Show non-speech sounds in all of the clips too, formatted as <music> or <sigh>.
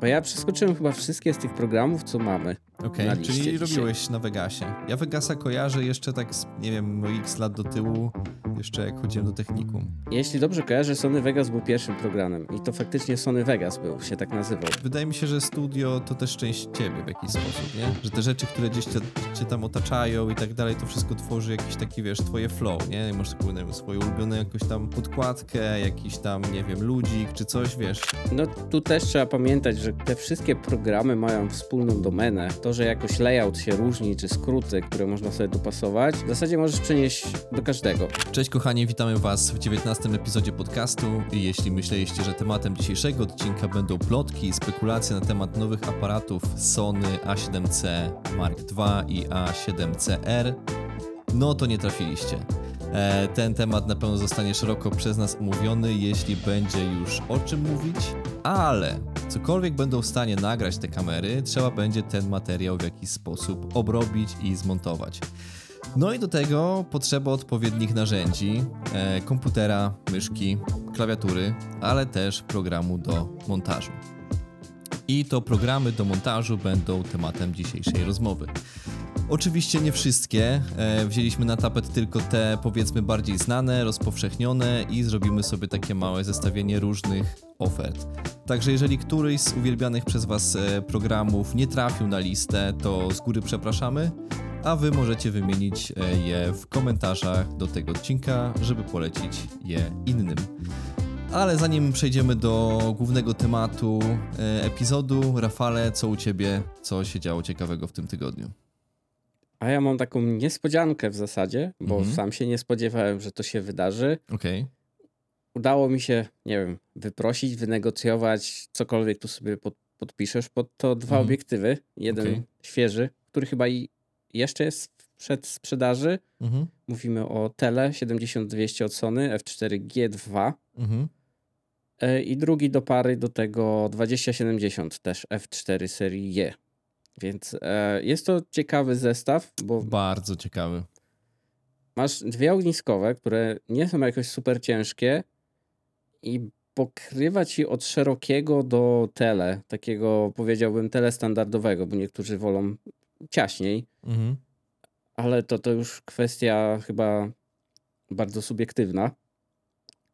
Bo ja przeskoczyłem chyba wszystkie z tych programów, co mamy. Okej, na czyli dzisiaj. robiłeś na Vegasie. Ja Vegasa kojarzę jeszcze tak, z, nie wiem, x lat do tyłu, jeszcze jak chodziłem do technikum. Jeśli dobrze kojarzę, Sony Vegas był pierwszym programem i to faktycznie Sony Vegas był, się tak nazywał. Wydaje mi się, że studio to też część ciebie w jakiś sposób, nie? Że te rzeczy, które gdzieś cię, cię tam otaczają i tak dalej, to wszystko tworzy jakiś taki, wiesz, twoje flow, nie? Masz taką, nie wiem, swoją ulubioną jakąś tam podkładkę, jakiś tam, nie wiem, ludzik czy coś, wiesz. No tu też trzeba pamiętać, że te wszystkie programy mają wspólną domenę. To, że jakoś layout się różni, czy skróty, które można sobie dopasować, w zasadzie możesz przenieść do każdego. Cześć kochani, witamy was w 19 epizodzie podcastu jeśli myśleliście, że tematem dzisiejszego odcinka będą plotki i spekulacje na temat nowych aparatów Sony A7C Mark II i A7CR, no to nie trafiliście. E, Ten temat na pewno zostanie szeroko przez nas omówiony, jeśli będzie już o czym mówić, ale cokolwiek będą w stanie nagrać te kamery, trzeba będzie ten materiał w jakiś sposób obrobić i zmontować. No i do tego potrzeba odpowiednich narzędzi, e, komputera, myszki, klawiatury, ale też programu do montażu. I to programy do montażu będą tematem dzisiejszej rozmowy. Oczywiście nie wszystkie. E, wzięliśmy na tapet tylko te powiedzmy bardziej znane, rozpowszechnione i zrobimy sobie takie małe zestawienie różnych ofert. Także jeżeli któryś z uwielbianych przez Was e, programów nie trafił na listę, to z góry przepraszamy, a Wy możecie wymienić e, je w komentarzach do tego odcinka, żeby polecić je innym. Ale zanim przejdziemy do głównego tematu e, epizodu, Rafale, co u Ciebie, co się działo ciekawego w tym tygodniu? A ja mam taką niespodziankę w zasadzie, bo Mhm. sam się nie spodziewałem, że to się wydarzy. Okej. Udało mi się, nie wiem, wyprosić, wynegocjować cokolwiek tu sobie pod, podpiszesz pod to dwa Mhm. obiektywy. Jeden Okej. świeży, który chyba i jeszcze jest przed sprzedaży. Mhm. Mówimy o Tele 7200 od Sony F4G2 Mhm. e, i drugi do pary do tego 2070 też F4 serii G. Więc e, jest to ciekawy zestaw, bo Bardzo ciekawy. masz dwie ogniskowe, które nie są jakoś super ciężkie i pokrywa ci od szerokiego do tele, takiego powiedziałbym tele standardowego, bo niektórzy wolą ciaśniej, Mhm. ale to, to już kwestia chyba bardzo subiektywna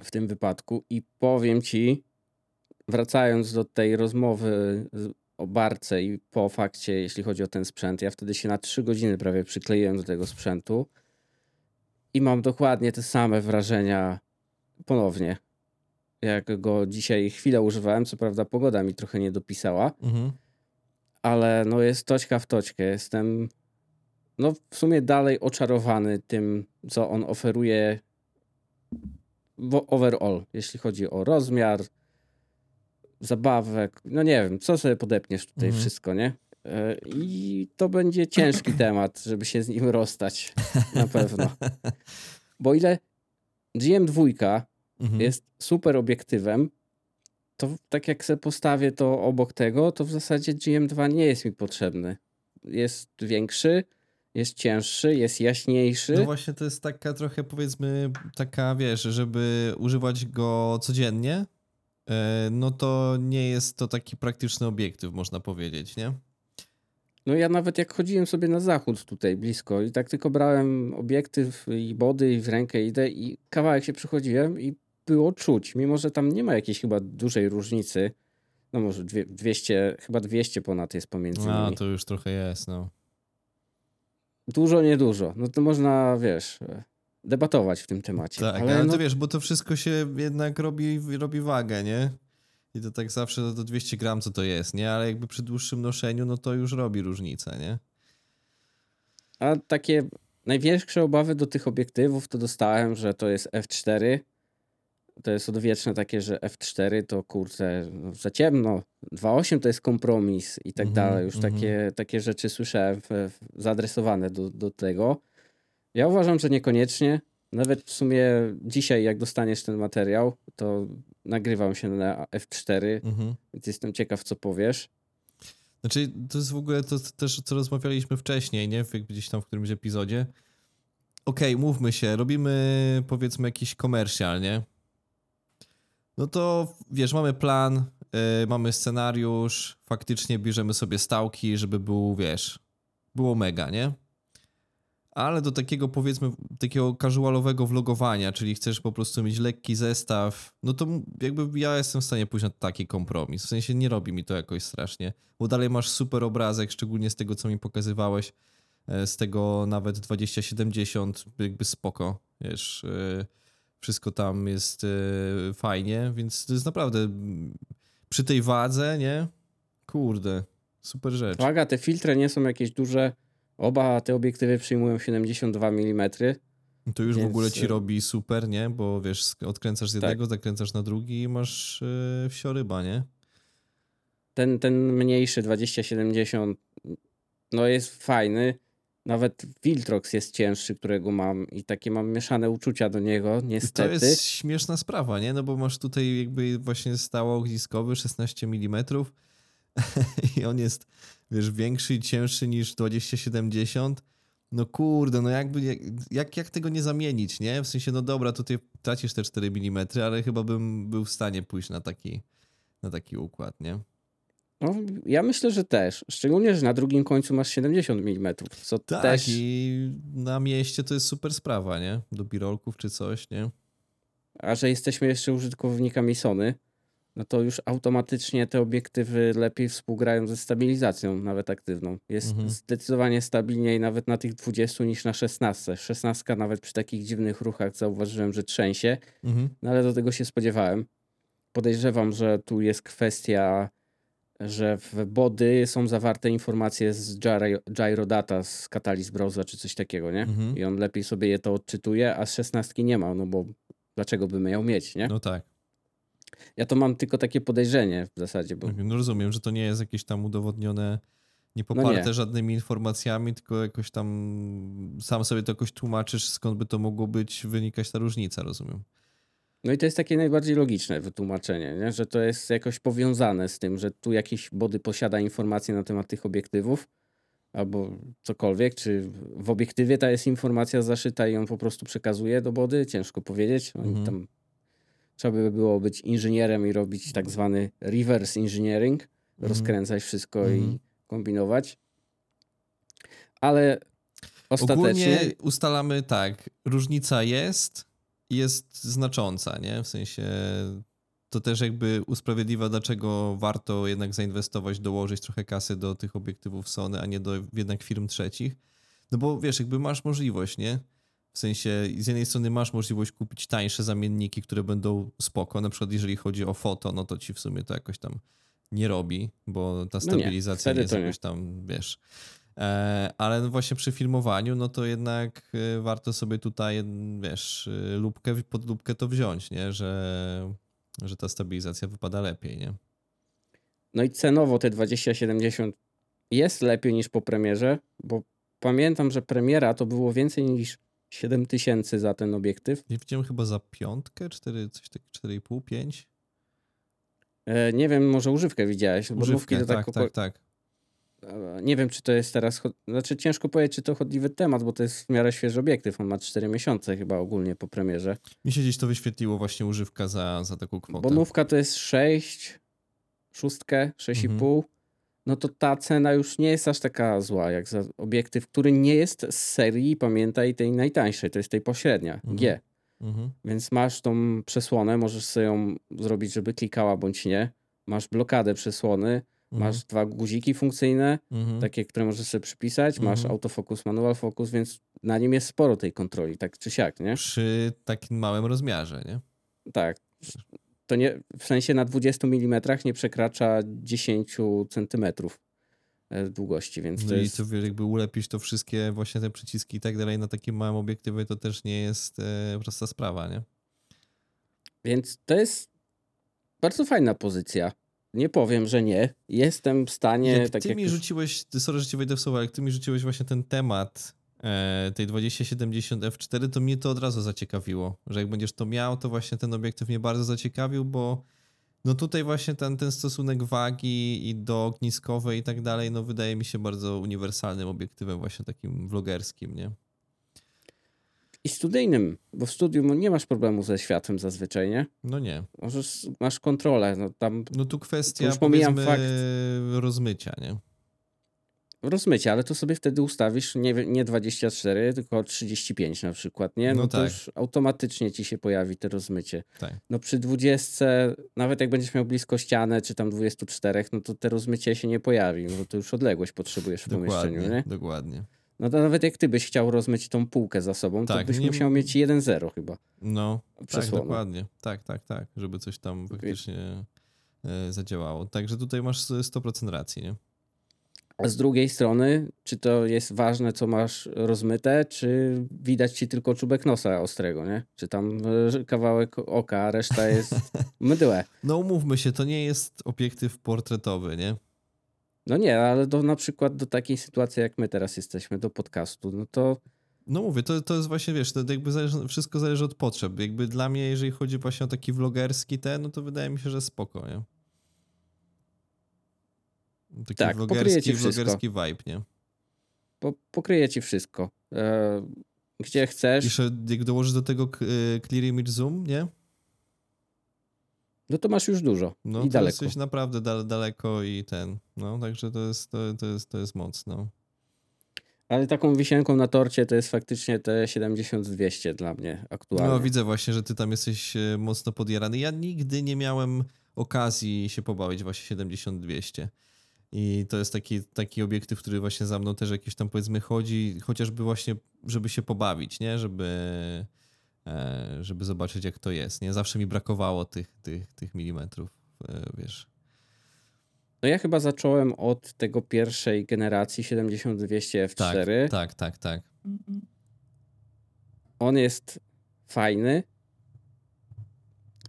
w tym wypadku i powiem ci, wracając do tej rozmowy o barce i po fakcie, jeśli chodzi o ten sprzęt, ja wtedy się na trzy godziny prawie przykleiłem do tego sprzętu i mam dokładnie te same wrażenia ponownie. Jak go dzisiaj chwilę używałem, co prawda pogoda mi trochę nie dopisała, Mhm. Ale no jest toćka w toćkę. Jestem no w sumie dalej oczarowany tym, co on oferuje overall, jeśli chodzi o rozmiar, zabawek, no nie wiem, co sobie podepniesz tutaj Mhm. wszystko, nie? E, I to będzie ciężki <clears throat> temat, żeby się z nim rozstać, <laughs> na pewno. Bo ile GM2 Mhm. jest super obiektywem, to tak jak sobie postawię to obok tego, to w zasadzie GM2 nie jest mi potrzebny. Jest większy, jest cięższy, jest jaśniejszy. No właśnie to jest taka trochę powiedzmy taka, wiesz, żeby używać go codziennie, e, no to nie jest to taki praktyczny obiektyw, można powiedzieć, nie? No ja nawet jak chodziłem sobie na zachód tutaj blisko i tak tylko brałem obiektyw i body i w rękę idę i kawałek się przychodziłem i było czuć, mimo że tam nie ma jakiejś chyba dużej różnicy. No może dwie- 200, chyba 200 ponad jest pomiędzy A, nimi. to już trochę jest, no. Dużo, niedużo. No to można, wiesz, e, debatować w tym temacie. Tak, ale, ale no, to wiesz, bo to wszystko się jednak robi, robi wagę, nie? I to tak zawsze no to 200 gram co to jest, nie? Ale jakby przy dłuższym noszeniu, no to już robi różnicę, nie? A takie największe obawy do tych obiektywów to dostałem, że to jest f4. To jest odwieczne takie, że f4 to kurczę no, za ciemno. 2.8 to jest kompromis i tak Mhm, dalej. Już mhm. takie, takie rzeczy słyszałem w, w, zaadresowane do, do tego. Ja uważam, że niekoniecznie. Nawet w sumie dzisiaj, jak dostaniesz ten materiał, to nagrywam się na f4, Mhm. więc jestem ciekaw, co powiesz. Znaczy, to jest w ogóle to też, co rozmawialiśmy wcześniej, nie? Gdzieś tam w którymś epizodzie. Okej, mówmy się, robimy powiedzmy jakiś komercjal, nie? No to wiesz, mamy plan, e, mamy scenariusz, faktycznie bierzemy sobie stałki, żeby był, wiesz, było mega, nie? Ale do takiego powiedzmy, takiego casualowego vlogowania, czyli chcesz po prostu mieć lekki zestaw, no to jakby ja jestem w stanie pójść na taki kompromis. W sensie nie robi mi to jakoś strasznie, bo dalej masz super obrazek, szczególnie z tego, co mi pokazywałeś, e, z tego nawet 2070, jakby spoko, wiesz, e, wszystko tam jest e, fajnie, więc to jest naprawdę przy tej wadze, nie? Kurde, super rzecz. Uwaga, te filtry nie są jakieś duże. Oba te obiektywy przyjmują 72 mm. To już w Więc, ogóle ci y- robi super, nie? Bo wiesz, odkręcasz z Tak. jednego, zakręcasz na drugi i masz yy, wsioryba, nie? Ten, ten mniejszy 2070 no jest fajny. Nawet Viltrox jest cięższy, którego mam i takie mam mieszane uczucia do niego, I to niestety. jest śmieszna sprawa, nie? No bo masz tutaj jakby właśnie stało ogniskowy 16 mm <laughs> i on jest, wiesz, większy i cięższy niż 2070. No kurde, no jakby, jak, jak, jak tego nie zamienić, nie? W sensie, no dobra, tutaj tracisz te 4 mm, ale chyba bym był w stanie pójść na taki, na taki układ, nie? No, ja myślę, że też. Szczególnie, że na drugim końcu masz 70 mm, co Tak, też i na mieście to jest super sprawa, nie? Do birolków czy coś, nie? A że jesteśmy jeszcze użytkownikami Sony, no to już automatycznie te obiektywy lepiej współgrają ze stabilizacją, nawet aktywną. Jest Mhm. zdecydowanie stabilniej nawet na tych 20 niż na 16. 16 nawet przy takich dziwnych ruchach zauważyłem, że trzęsie, Mhm. no ale do tego się spodziewałem. Podejrzewam, że tu jest kwestia, że w body są zawarte informacje z gyro, gyro data z Catalyst Browser czy coś takiego, nie? Mhm. I on lepiej sobie je to odczytuje, a z 16 nie ma, no bo dlaczego by miał mieć, nie? No tak. Ja to mam tylko takie podejrzenie w zasadzie, bo No rozumiem, że to nie jest jakieś tam udowodnione, nie poparte No nie. żadnymi informacjami, tylko jakoś tam sam sobie to jakoś tłumaczysz, skąd by to mogło być, wynikać ta różnica, rozumiem. No i to jest takie najbardziej logiczne wytłumaczenie, nie? że to jest jakoś powiązane z tym, że tu jakiś body posiada informacje na temat tych obiektywów albo cokolwiek, czy w obiektywie ta jest informacja zaszyta i on po prostu przekazuje do body, ciężko powiedzieć. Oni Mhm. tam trzeba by było być inżynierem i robić tak zwany reverse engineering, rozkręcać wszystko i Mhm. kombinować. Ale ostatecznie Ogólnie ustalamy tak, różnica jest, jest znacząca, nie? W sensie to też jakby usprawiedliwia, dlaczego warto jednak zainwestować, dołożyć trochę kasy do tych obiektywów Sony, a nie do jednak firm trzecich. No bo wiesz, jakby masz możliwość, nie? W sensie z jednej strony masz możliwość kupić tańsze zamienniki, które będą spoko. Na przykład jeżeli chodzi o foto, no to ci w sumie to jakoś tam nie robi, bo ta No nie, stabilizacja wtedy nie jest jakoś tam, wiesz. E, ale no właśnie przy filmowaniu, no to jednak e, warto sobie tutaj, wiesz, e, lubkę, pod lubkę to wziąć, nie? Że, że ta stabilizacja wypada lepiej, nie? No i cenowo te 2070 jest lepiej niż po premierze, bo pamiętam, że premiera to było więcej niż 7000 za ten obiektyw. Nie widziałem chyba za piątkę, 4, coś takiego, 4,5, 5? E, nie wiem, może używkę widziałeś, Używkę, to tak, tak, tak, tak. Nie wiem, czy to jest teraz. Znaczy, ciężko powiedzieć, czy to chodliwy temat, bo to jest w miarę świeży obiektyw. On ma 4 miesiące chyba ogólnie po premierze. Mi się gdzieś to wyświetliło właśnie używka za, za taką kwotę. Bo nówka to jest 6, szóstkę, 6,5. Mhm. No to ta cena już nie jest aż taka zła, jak za obiektyw, który nie jest z serii, pamiętaj, tej najtańszej, to jest tej pośrednia, Mhm. G. Mhm. Więc masz tą przesłonę, możesz sobie ją zrobić, żeby klikała bądź nie. Masz blokadę przesłony, Mhm. masz dwa guziki funkcyjne, Mhm. takie, które możesz sobie przypisać, masz Mhm. autofokus, manual focus, więc na nim jest sporo tej kontroli, tak czy siak, nie? Przy takim małym rozmiarze, nie? Tak. To nie, w sensie na 20 mm nie przekracza 10 centymetrów e, długości, więc No i jest... to jakby ulepisz to wszystkie właśnie te przyciski i tak dalej na takim małym obiektywie, to też nie jest e, prosta sprawa, nie? Więc to jest bardzo fajna pozycja. Nie powiem, że nie. Jestem w stanie, jak tak ty jak mi już... rzuciłeś, sorry, że ci wejdę w słowo, ale jak ty mi rzuciłeś właśnie ten temat e, tej 2070 F4, to mnie to od razu zaciekawiło, że jak będziesz to miał, to właśnie ten obiektyw mnie bardzo zaciekawił, bo no tutaj właśnie ten, ten stosunek wagi i do ogniskowej i tak dalej, no wydaje mi się bardzo uniwersalnym obiektywem właśnie takim vlogerskim, nie? I studyjnym, bo w studium nie masz problemu ze światłem zazwyczaj, nie? No nie. Możesz, masz kontrolę, no tam No tu kwestia już pomijam fakt. rozmycia, nie? rozmycie, ale to sobie wtedy ustawisz nie, nie 24, tylko 35 na przykład, nie? No No, to tak. już automatycznie ci się pojawi to rozmycie. Tak. No przy 20, nawet jak będziesz miał blisko ścianę, czy tam 24, no to te rozmycie się nie pojawi, bo to już odległość potrzebujesz w pomieszczeniu, Dokładnie, nie? dokładnie. No to nawet jak ty byś chciał rozmyć tą półkę za sobą, Tak, to byś nie- musiał mieć 1-0 chyba. No, tak, Przesłonę. dokładnie. Tak, tak, tak, żeby coś tam faktycznie e, zadziałało. Także tutaj masz 100% racji, nie? A z drugiej strony, czy to jest ważne, co masz rozmyte, czy widać ci tylko czubek nosa ostrego, nie? Czy tam e, kawałek oka, a reszta jest <laughs> mydłe. No umówmy się, to nie jest obiektyw portretowy, nie? No nie, ale do, na przykład do takiej sytuacji, jak my teraz jesteśmy, do podcastu, no to No mówię, to, to jest właśnie, wiesz, to jakby zależy, wszystko zależy od potrzeb. Jakby dla mnie, jeżeli chodzi właśnie o taki vlogerski ten, no to wydaje mi się, że spoko, nie? Taki Tak, vlogerski, vlogerski vibe, nie? po, pokryje ci wszystko. E, gdzie chcesz, Jeszcze jak dołożysz do tego y, Clear Image Zoom, nie? No to masz już dużo No i to daleko. jesteś naprawdę dal, daleko i ten, no także to jest, to, to jest, to jest mocno. Ale taką wisienką na torcie to jest faktycznie te 70-200 dla mnie aktualnie. No widzę właśnie, że ty tam jesteś e, mocno podjarany. Ja nigdy nie miałem okazji się pobawić właśnie 70-200. I to jest taki, taki obiektyw, który właśnie za mną też jakiś tam powiedzmy chodzi, chociażby właśnie, żeby się pobawić, nie? Żeby, żeby zobaczyć jak to jest, nie? Zawsze mi brakowało tych, tych, tych milimetrów, e, wiesz. No ja chyba zacząłem od tego pierwszej generacji 70-200 Tak, F4. tak, tak, tak. On jest fajny,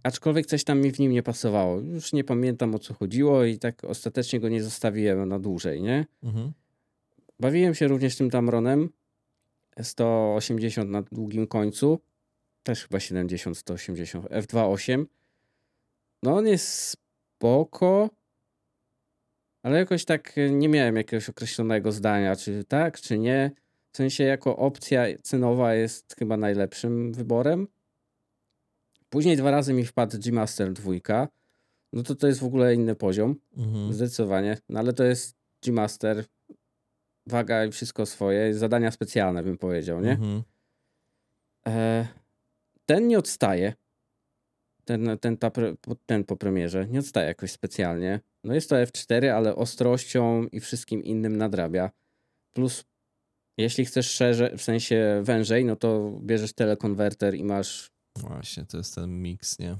aczkolwiek coś tam mi w nim nie pasowało. Już nie pamiętam o co chodziło i tak ostatecznie go nie zostawiłem na dłużej, nie? Mhm. Bawiłem się również tym Tamronem 180 na długim końcu, też chyba 70, 180, F2.8. No on jest spoko, ale jakoś tak nie miałem jakiegoś określonego zdania, czy tak, czy nie. W sensie jako opcja cenowa jest chyba najlepszym wyborem. Później dwa razy mi wpadł G-Master 2. No to to jest w ogóle inny poziom. Mhm. Zdecydowanie. No ale to jest G-Master. Waga i wszystko swoje. Zadania specjalne bym powiedział, nie? Mhm. E, ten nie odstaje. Ten, ten, ta, ten po premierze nie odstaje jakoś specjalnie. No jest to F4, ale ostrością i wszystkim innym nadrabia. Plus, jeśli chcesz szerzej, w sensie wężej, no to bierzesz telekonwerter i masz. Właśnie, to jest ten miks, nie?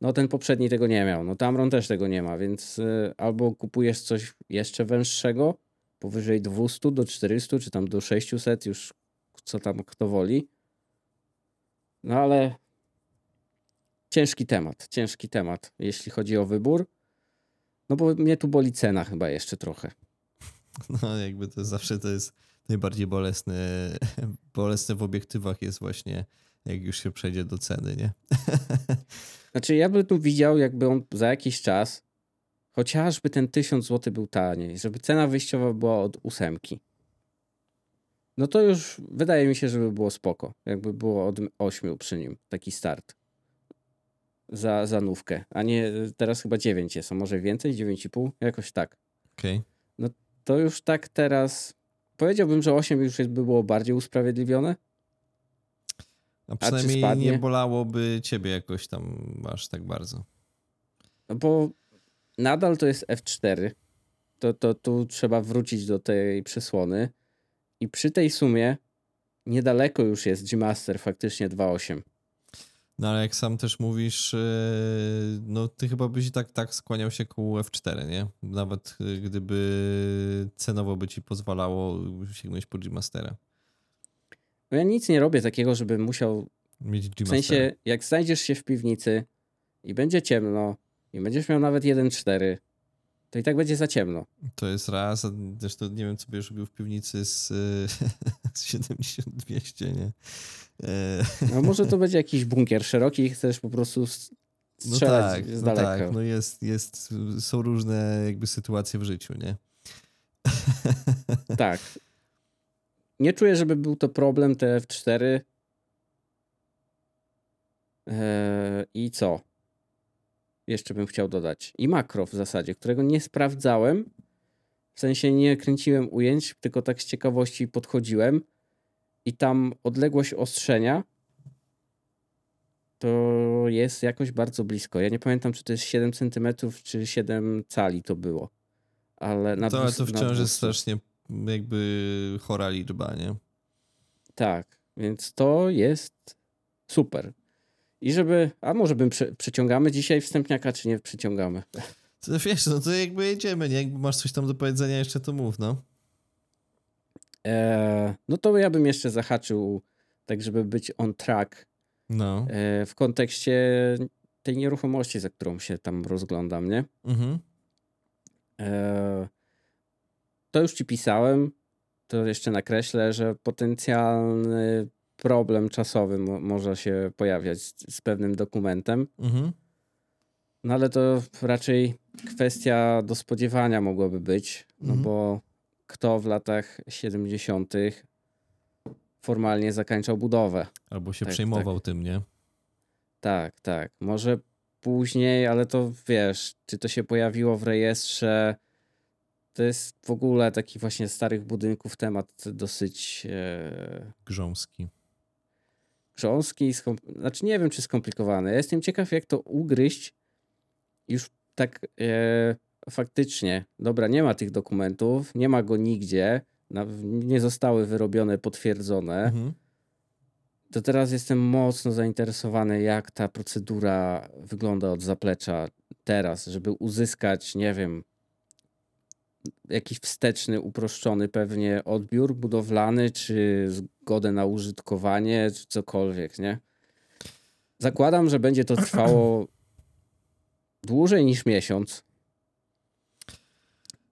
No ten poprzedni tego nie miał. No Tamron też tego nie ma, więc y, albo kupujesz coś jeszcze węższego, powyżej 200 do 400, czy tam do 600, już co tam kto woli. No ale ciężki temat, ciężki temat, jeśli chodzi o wybór. No bo mnie tu boli cena chyba jeszcze trochę. <laughs> No, jakby to zawsze to jest najbardziej bolesne, <laughs> bolesne w obiektywach jest właśnie, jak już się przejdzie do ceny, nie? <laughs> Znaczy ja bym tu widział, jakby on za jakiś czas, chociażby ten 1000 zł był taniej, żeby cena wyjściowa była od ósemki. No to już wydaje mi się, żeby było spoko. Jakby było od 8 przy nim taki start. Za, za nówkę. A nie, teraz chyba 9 jest, a może więcej? 9,5? Jakoś tak. Okej. To już tak teraz. Powiedziałbym, że 8 już by było bardziej usprawiedliwione. A przynajmniej spadnie? nie bolałoby ciebie jakoś tam aż tak bardzo. No bo nadal to jest F4. To, to tu trzeba wrócić do tej przesłony. I przy tej sumie niedaleko już jest G-Master faktycznie 2.8. No ale jak sam też mówisz, yy, no ty chyba byś i tak, tak skłaniał się ku F4, nie? Nawet yy, gdyby cenowo by ci pozwalało sięgnąć po G-Mastera. No ja nic nie robię takiego, żebym musiał. Mieć W G-Mastera. sensie, jak znajdziesz się w piwnicy i będzie ciemno, i będziesz miał nawet 1.4, to i tak będzie za ciemno. To jest raz, a zresztą nie wiem, co byś robił w piwnicy z, <laughs> z 70-200, nie? E, No może to <laughs> będzie jakiś bunkier szeroki i chcesz po prostu No strzelać tak, z no daleka. tak, no jest, jest, są różne jakby sytuacje w życiu, nie? <laughs> Tak. Nie czuję, żeby był to problem te F4. E, I co? Jeszcze bym chciał dodać. I makro w zasadzie, którego nie sprawdzałem. W sensie nie kręciłem ujęć, tylko tak z ciekawości podchodziłem. I tam odległość ostrzenia to jest jakoś bardzo blisko. Ja nie pamiętam, czy to jest 7 cm, czy 7 cali to było. Ale na To, ale to wciąż jest strasznie jakby chora liczba, nie? Tak, więc to jest super. I żeby, a może bym prze, przeciągamy dzisiaj wstępniaka, czy nie przeciągamy? <laughs> To wiesz, no to jakby jedziemy, nie? Jakby masz coś tam do powiedzenia jeszcze, to mów, no. E, no to ja bym jeszcze zahaczył, tak żeby być on track No. e, w kontekście tej nieruchomości, za którą się tam rozglądam, nie? Mhm. E, to już ci pisałem, to jeszcze nakreślę, że potencjalny problem czasowy mo- może się pojawiać z, z pewnym dokumentem. Mhm. No ale to raczej kwestia do spodziewania mogłoby być, no Mhm. bo kto w latach 70. formalnie zakończał budowę? Albo się Tak, przejmował tym, nie? Tak, tak. Może później, ale to wiesz, czy to się pojawiło w rejestrze? To jest w ogóle taki właśnie starych budynków temat dosyć e, Grząski. Grząski, znaczy nie wiem czy skomplikowany. Ja jestem ciekaw jak to ugryźć już tak e, faktycznie. Dobra, nie ma tych dokumentów, nie ma go nigdzie, nie zostały wyrobione, potwierdzone. Mhm. To teraz jestem mocno zainteresowany jak ta procedura wygląda od zaplecza teraz, żeby uzyskać, nie wiem, jakiś wsteczny, uproszczony pewnie odbiór budowlany, czy zgodę na użytkowanie, czy cokolwiek, nie? Zakładam, że będzie to trwało <clears throat> dłużej niż miesiąc.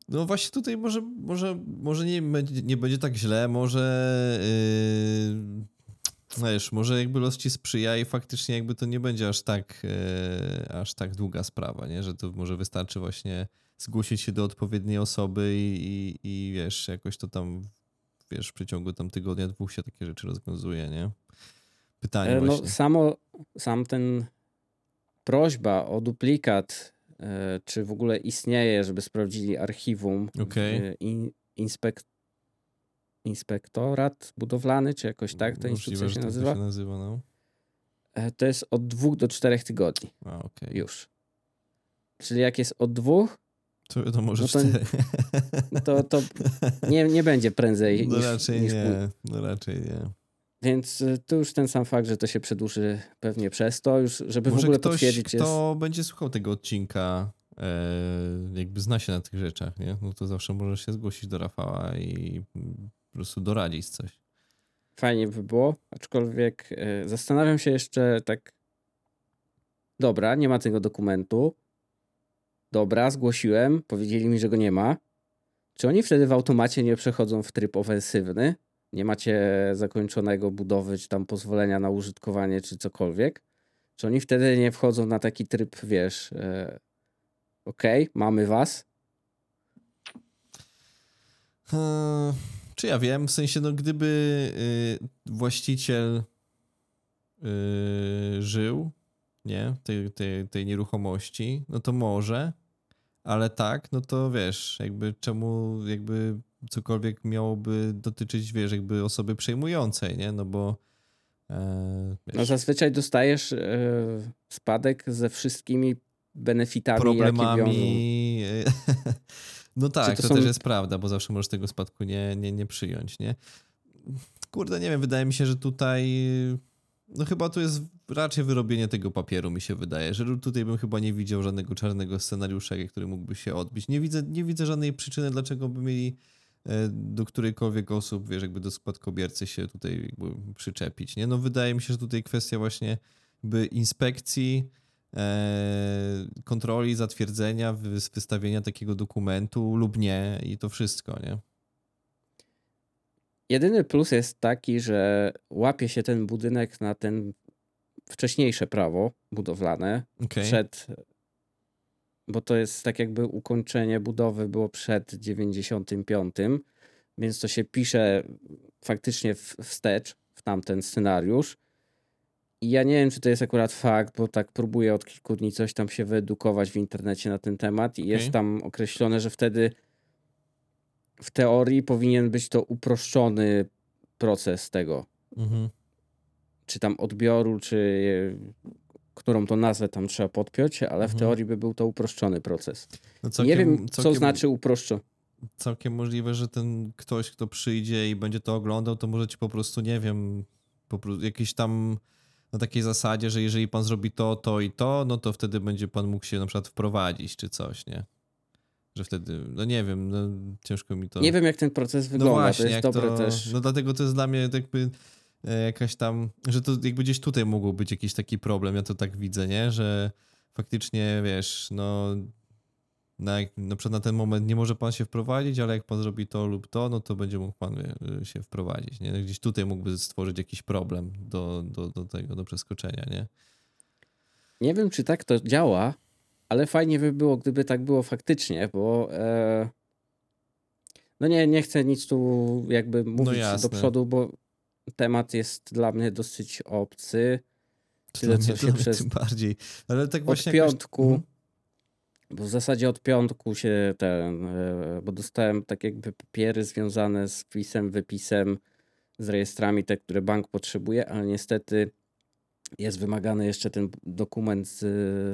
No właśnie tutaj może, może, może nie, nie będzie tak źle, może yy, wiesz, może jakby los ci sprzyja i faktycznie jakby to nie będzie aż tak, yy, aż tak długa sprawa, nie? Że to może wystarczy właśnie zgłosić się do odpowiedniej osoby i, i, i wiesz, jakoś to tam, wiesz, w przeciągu tam tygodnia, dwóch się takie rzeczy rozwiązuje, nie? Pytanie E, No, właśnie. samo, sam ten prośba o duplikat, e, czy w ogóle istnieje, żeby sprawdzili archiwum, e, in, inspek, inspektorat budowlany, czy jakoś tak ta instytucja się tak nazywa, to się nazywa, no. To jest od dwóch do czterech tygodni A, okej. już. Czyli jak jest od dwóch, To wiadomo, że No to- cztery. to, to nie, nie będzie prędzej <laughs> No niż, raczej niż nie, no raczej nie. Więc y, to już ten sam fakt, że to się przedłuży pewnie przez to, już żeby w Może ogóle ktoś, potwierdzić jest... kto będzie słuchał tego odcinka, e, jakby zna się na tych rzeczach, nie? No to zawsze może się zgłosić do Rafała i po prostu doradzić coś. Fajnie by było, aczkolwiek y, zastanawiam się jeszcze tak. Dobra, nie ma tego dokumentu. Dobra, zgłosiłem, powiedzieli mi, że go nie ma. Czy oni wtedy w automacie nie przechodzą w tryb ofensywny? Nie macie zakończonego budowy, czy tam pozwolenia na użytkowanie, czy cokolwiek? Czy oni wtedy nie wchodzą na taki tryb, wiesz, e, okej, mamy was? Eee, czy ja wiem, w sensie, no gdyby y, właściciel y, żył, nie, tej, tej, tej nieruchomości, no to może, ale tak, no to wiesz, jakby czemu jakby cokolwiek miałoby dotyczyć, wiesz, jakby osoby przejmującej, nie, no bo e, No zazwyczaj dostajesz e, spadek ze wszystkimi benefitami, jakie wiążą. problemami. <laughs> No tak, to to, są- też jest prawda, bo zawsze możesz tego spadku nie, nie, nie przyjąć, nie? Kurde, nie wiem, wydaje mi się, że tutaj no chyba tu jest raczej wyrobienie tego papieru, mi się wydaje, że tutaj bym chyba nie widział żadnego czarnego scenariusza, który mógłby się odbić. Nie widzę, nie widzę żadnej przyczyny, dlaczego by mieli e, do którejkolwiek osób, wiesz, jakby do spadkobiercy się tutaj jakby przyczepić, nie? No wydaje mi się, że tutaj kwestia właśnie by inspekcji, e, kontroli, zatwierdzenia, wy- wystawienia takiego dokumentu lub nie i to wszystko, nie? Jedyny plus jest taki, że łapie się ten budynek na ten wcześniejsze prawo budowlane Okej. przed, bo to jest tak jakby ukończenie budowy było przed 95, więc to się pisze faktycznie wstecz w tamten scenariusz I ja nie wiem, czy to jest akurat fakt, bo tak próbuję od kilku dni coś tam się wyedukować w internecie na ten temat i jest Okej. tam określone, że wtedy w teorii powinien być to uproszczony proces tego, Mhm. czy tam odbioru, czy którą to nazwę tam trzeba podpiąć, ale w Mhm. teorii by był to uproszczony proces. No nie wiem, całkiem- co znaczy uproszczony. Całkiem możliwe, że ten ktoś, kto przyjdzie i będzie to oglądał, to może ci po prostu, nie wiem, po prostu jakiś tam na takiej zasadzie, że jeżeli pan zrobi to, to i to, no to wtedy będzie pan mógł się na przykład wprowadzić czy coś, nie? Że wtedy, no nie wiem, no ciężko mi to... Nie wiem, jak ten proces no wygląda. właśnie, to jest dobre to, też. No dlatego to jest dla mnie jakby e, jakaś tam, że to jakby gdzieś tutaj mógł być jakiś taki problem, ja to tak widzę, nie? Że faktycznie, wiesz, no na, na przykład na ten moment nie może pan się wprowadzić, ale jak pan zrobi to lub to, no to będzie mógł pan wie, się wprowadzić, nie? No Gdzieś tutaj mógłby stworzyć jakiś problem do, do, do tego, do przeskoczenia, nie? Nie wiem, czy tak to działa, ale fajnie by było, gdyby tak było faktycznie, bo e, no nie, nie chcę nic tu jakby mówić do jasne. przodu, bo temat jest dla mnie dosyć obcy. Tyle, co się <laughs> przez- Tym bardziej. Ale tak Od właśnie jakoś- piątku, Mhm. bo w zasadzie od piątku się ten, e, bo dostałem tak jakby papiery związane z wpisem, wypisem, z rejestrami, te, które bank potrzebuje, ale niestety jest wymagany jeszcze ten dokument z,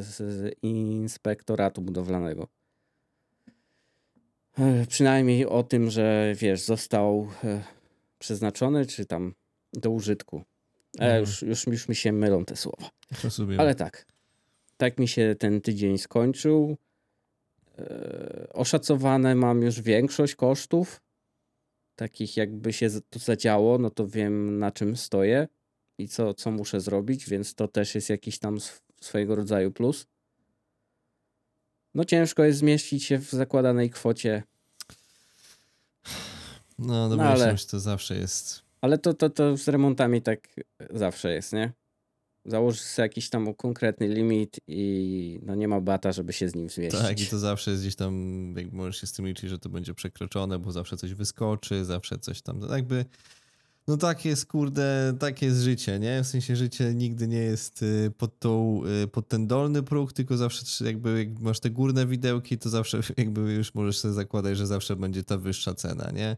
z inspektoratu budowlanego. E, Przynajmniej o tym, że wiesz, został e, przeznaczony, czy tam do użytku. E, Mhm. już, już, już mi się mylą te słowa. Ale tak. Tak mi się ten tydzień skończył. Oszacowane mam już większość kosztów. Takich jakby się to zadziało, no to wiem na czym stoję i co, co muszę zrobić, więc to też jest jakiś tam sw- swojego rodzaju plus. No ciężko jest zmieścić się w zakładanej kwocie, No, No, domyślam ale- się, to zawsze jest. ale to, to, to z remontami tak zawsze jest, nie? Założysz sobie jakiś tam konkretny limit i no nie ma bata, żeby się z nim zmieścić. Tak, i to zawsze jest gdzieś tam, jak możesz się z tym liczyć, że to będzie przekroczone, bo zawsze coś wyskoczy, zawsze coś tam, no jakby, no tak jest, kurde, takie jest życie, nie? W sensie życie nigdy nie jest y, pod, tą, y, pod ten dolny próg, tylko zawsze jakby jak masz te górne widełki, to zawsze <laughs> jakby już możesz sobie zakładać, że zawsze będzie ta wyższa cena, nie?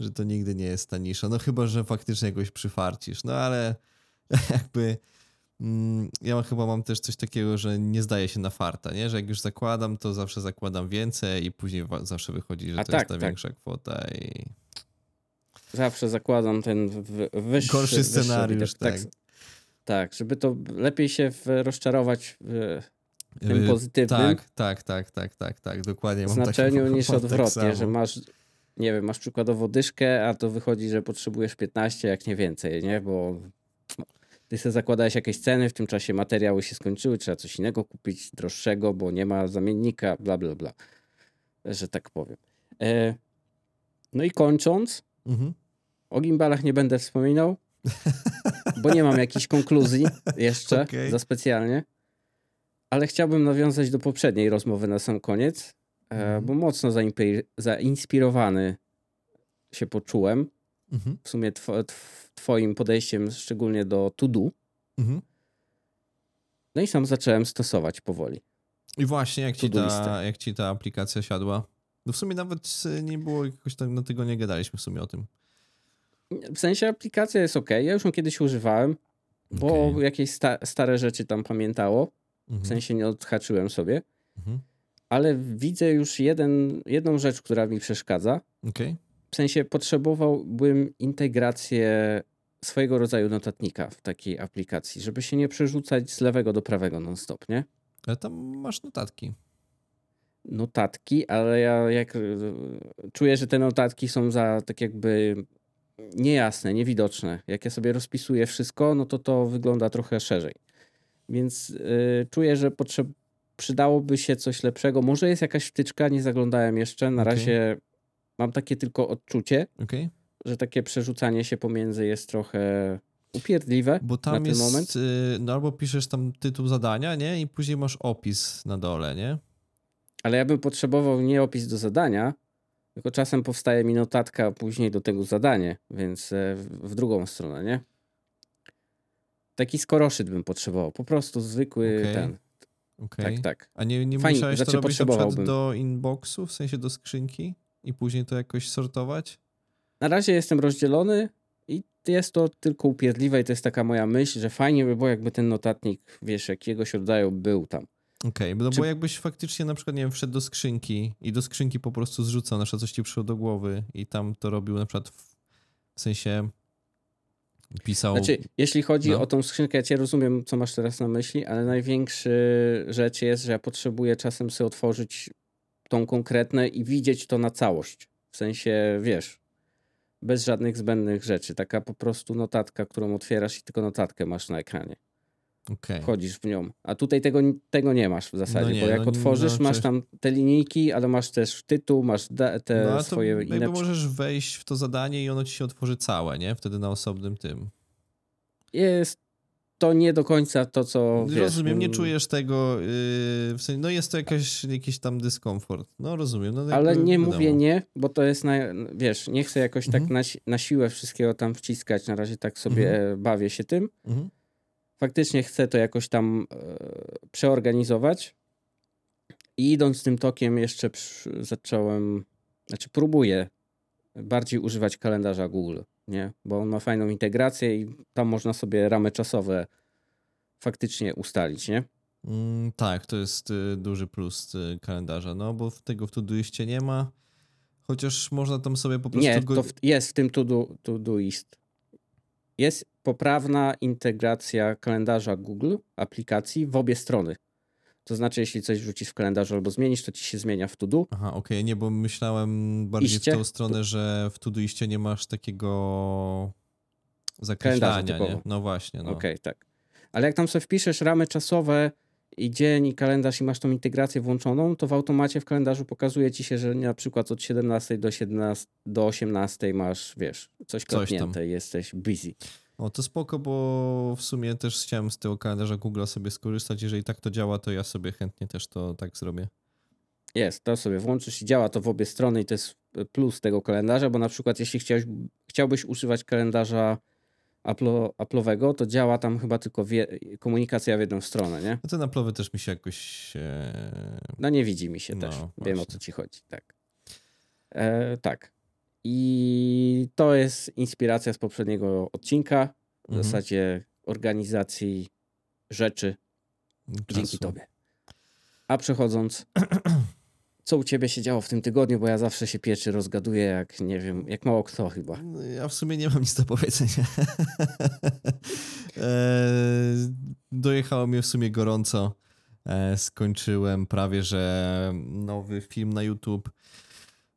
Że to nigdy nie jest ta nisza, no chyba, że faktycznie jakoś przyfarcisz, no ale <laughs> jakby... Mm, Ja chyba mam też coś takiego, że nie zdaje się na farta, nie? Że jak już zakładam, to zawsze zakładam więcej i później zawsze wychodzi, że A to tak, jest ta tak. większa kwota i Zawsze zakładam ten wyższy, gorszy scenariusz, tak. tak. Tak, żeby to lepiej się rozczarować w tym pozytywnym Tak, tak, tak, tak, tak, tak, dokładnie. mam taki- znaczeniu <laughs> niż tak odwrotnie, że masz, nie wiem, masz przykładowo dyszkę, a to wychodzi, że potrzebujesz 15, jak nie więcej, nie? Bo ty sobie zakładałeś jakieś ceny, w tym czasie materiały się skończyły, trzeba coś innego kupić, droższego, bo nie ma zamiennika, bla, bla, bla. Że tak powiem. E, no i kończąc, Mhm. O gimbalach nie będę wspominał, bo nie mam jakichś konkluzji jeszcze <laughs> Okej. za specjalnie. Ale chciałbym nawiązać do poprzedniej rozmowy na sam koniec, e, Mhm. bo mocno zainspirowany się poczułem. Mhm. W sumie tw- twoim podejściem, szczególnie do to do. Mhm. No i sam zacząłem stosować powoli. I właśnie, jak ci, ta, jak ci ta aplikacja siadła? No w sumie nawet nie było jakoś tak, na tego nie gadaliśmy w sumie o tym. W sensie aplikacja jest ok. Ja już ją kiedyś używałem, bo Okej. jakieś sta- stare rzeczy tam pamiętało. Mhm. W sensie nie odhaczyłem sobie. Mhm. ale widzę już jeden, jedną rzecz, która mi przeszkadza. Okej. W sensie potrzebowałbym integrację swojego rodzaju notatnika w takiej aplikacji, żeby się nie przerzucać z lewego do prawego non-stop, nie? Ale tam masz notatki. Notatki, ale ja jak e, czuję, że te notatki są za tak jakby niejasne, niewidoczne. Jak ja sobie rozpisuję wszystko, no to to wygląda trochę szerzej. Więc y, czuję, że potrzeb, przydałoby się coś lepszego. Może jest jakaś wtyczka, nie zaglądałem jeszcze. Na Okej. razie mam takie tylko odczucie, Okej? że takie przerzucanie się pomiędzy jest trochę upierdliwe Bo na tam ten jest, moment. y, no albo piszesz tam tytuł zadania, nie? I później masz opis na dole, nie? Ale ja bym potrzebował nie opis do zadania, tylko czasem powstaje mi notatka później do tego zadanie, więc e, w drugą stronę, nie? Taki skoroszyt bym potrzebował. Po prostu zwykły Okej, ten. Okej. Tak, tak. A nie, nie Fajnie, musiałeś znaczy to robić na przykład potrzebowałbym. do inboxu, w sensie do skrzynki i później to jakoś sortować? Na razie jestem rozdzielony i jest to tylko upierdliwe i to jest taka moja myśl, że fajnie by było, jakby ten notatnik, wiesz, jakiegoś rodzaju był tam. Okej, no Czy- bo jakbyś faktycznie na przykład, nie wiem, wszedł do skrzynki i do skrzynki po prostu zrzucał, na przykład coś ci przyszło do głowy i tam to robił na przykład w, w sensie pisał... Znaczy, jeśli chodzi No. o tą skrzynkę, ja cię rozumiem, co masz teraz na myśli, ale największy rzecz jest, że ja potrzebuję czasem sobie otworzyć tą konkretne i widzieć to na całość. W sensie, wiesz, bez żadnych zbędnych rzeczy. Taka po prostu notatka, którą otwierasz i tylko notatkę masz na ekranie. Okej. Wchodzisz w nią. A tutaj tego, tego nie masz w zasadzie, nie, bo jak no, otworzysz, no, masz tam te linijki, ale masz też tytuł, masz da, te No, to swoje jakby inne... możesz wejść w to zadanie i ono ci się otworzy całe, nie? Wtedy na osobnym tym. Jest to nie do końca to, co wiesz, rozumiem, nie mm, czujesz tego, yy, w sensie, no jest to jakaś, jakiś tam dyskomfort. No rozumiem. No, Ale nie wiadomo. mówię nie, bo to jest, na, wiesz, nie chcę jakoś tak Mhm. na, si- na siłę wszystkiego tam wciskać. Na razie tak sobie e, bawię się tym. Mhm. Faktycznie chcę to jakoś tam e, przeorganizować. I idąc tym tokiem jeszcze zacząłem, znaczy próbuję bardziej używać kalendarza Google, nie? Bo on ma fajną integrację i tam można sobie ramy czasowe faktycznie ustalić, nie? Mm, tak, to jest y, duży plus y, kalendarza, no bo w tego w Todoistie nie ma, chociaż można tam sobie po prostu... Nie, go... w, jest w tym to-do, to-doist. Jest poprawna integracja kalendarza Google, aplikacji w obie strony. To znaczy, jeśli coś wrzucisz w kalendarzu albo zmienisz, to ci się zmienia w to-do. Aha, okej, nie, bo myślałem bardziej Iście? w tą stronę, że w Todoistie nie masz takiego zakreślania, nie? No właśnie, no. Okej, tak. Ale jak tam sobie wpiszesz ramy czasowe i dzień i kalendarz i masz tą integrację włączoną, to w automacie w kalendarzu pokazuje ci się, że na przykład od 17 do, 17, do 18 masz, wiesz, coś klepnięte i jesteś busy. O, to spoko, bo w sumie też chciałem z tego kalendarza Google sobie skorzystać. Jeżeli tak to działa, to ja sobie chętnie też to tak zrobię. Jest, to sobie włączysz i działa to w obie strony i to jest plus tego kalendarza, bo na przykład jeśli chciałeś, chciałbyś używać kalendarza Apple'o- Apple'owego, to działa tam chyba tylko komunikacja w jedną stronę, nie? No ten Apple'owy też mi się jakoś... E... No nie widzi mi się No, też. Wiem właśnie. o co ci chodzi, tak. E, tak. I to jest inspiracja z poprzedniego odcinka, w Mhm. zasadzie organizacji rzeczy dzięki czasu. tobie. A przechodząc, <clears throat> co u ciebie się działo w tym tygodniu, bo ja zawsze się pieczy, rozgaduję jak, nie wiem, jak mało kto chyba. No, Ja w sumie nie mam nic do powiedzenia. <laughs> e, dojechało mnie w sumie gorąco. E, skończyłem prawie, że nowy film na YouTube.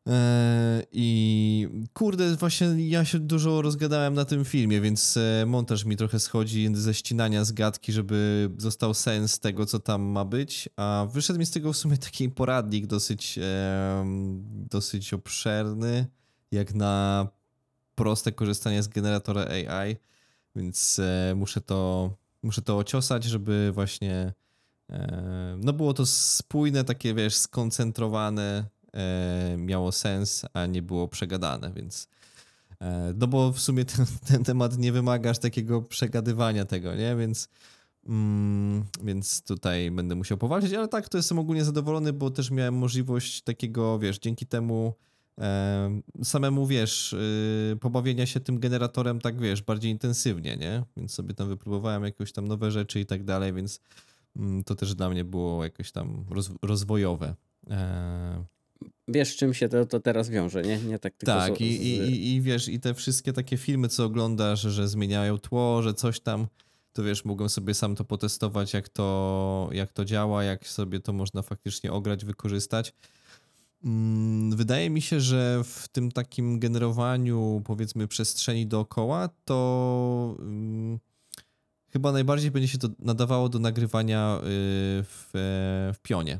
E, I kurde, właśnie ja się dużo rozgadałem na tym filmie, więc e, montaż mi trochę schodzi ze ścinania z gadki, żeby został sens tego, co tam ma być. A wyszedł mi z tego w sumie taki poradnik dosyć, e, dosyć obszerny, jak na proste korzystanie z generatora AI, więc muszę to muszę to ociosać, żeby właśnie no było to spójne, takie wiesz, skoncentrowane, miało sens, a nie było przegadane, więc e, no bo w sumie ten, <laughs> ten temat nie wymaga aż takiego przegadywania tego, nie, więc Mm, więc tutaj będę musiał powalczyć, ale tak, to jestem ogólnie zadowolony, bo też miałem możliwość takiego, wiesz, dzięki temu e, samemu, wiesz, y, pobawienia się tym generatorem tak, wiesz, bardziej intensywnie, nie? Więc sobie tam wypróbowałem jakieś tam nowe rzeczy i tak dalej, więc mm, to też dla mnie było jakoś tam roz, rozwojowe. E, Wiesz, czym się to, to teraz wiąże, nie? Nie tak tylko tak, z, i, z, i, i, i wiesz, i te wszystkie takie filmy, co oglądasz, że zmieniają tło, że coś tam, to wiesz, mogłem sobie sam to potestować, jak to, jak to działa, jak sobie to można faktycznie ograć, wykorzystać. Mm, Wydaje mi się, że w tym takim generowaniu, powiedzmy, przestrzeni dookoła, to mm, chyba najbardziej będzie się to nadawało do nagrywania y, w, e, w pionie.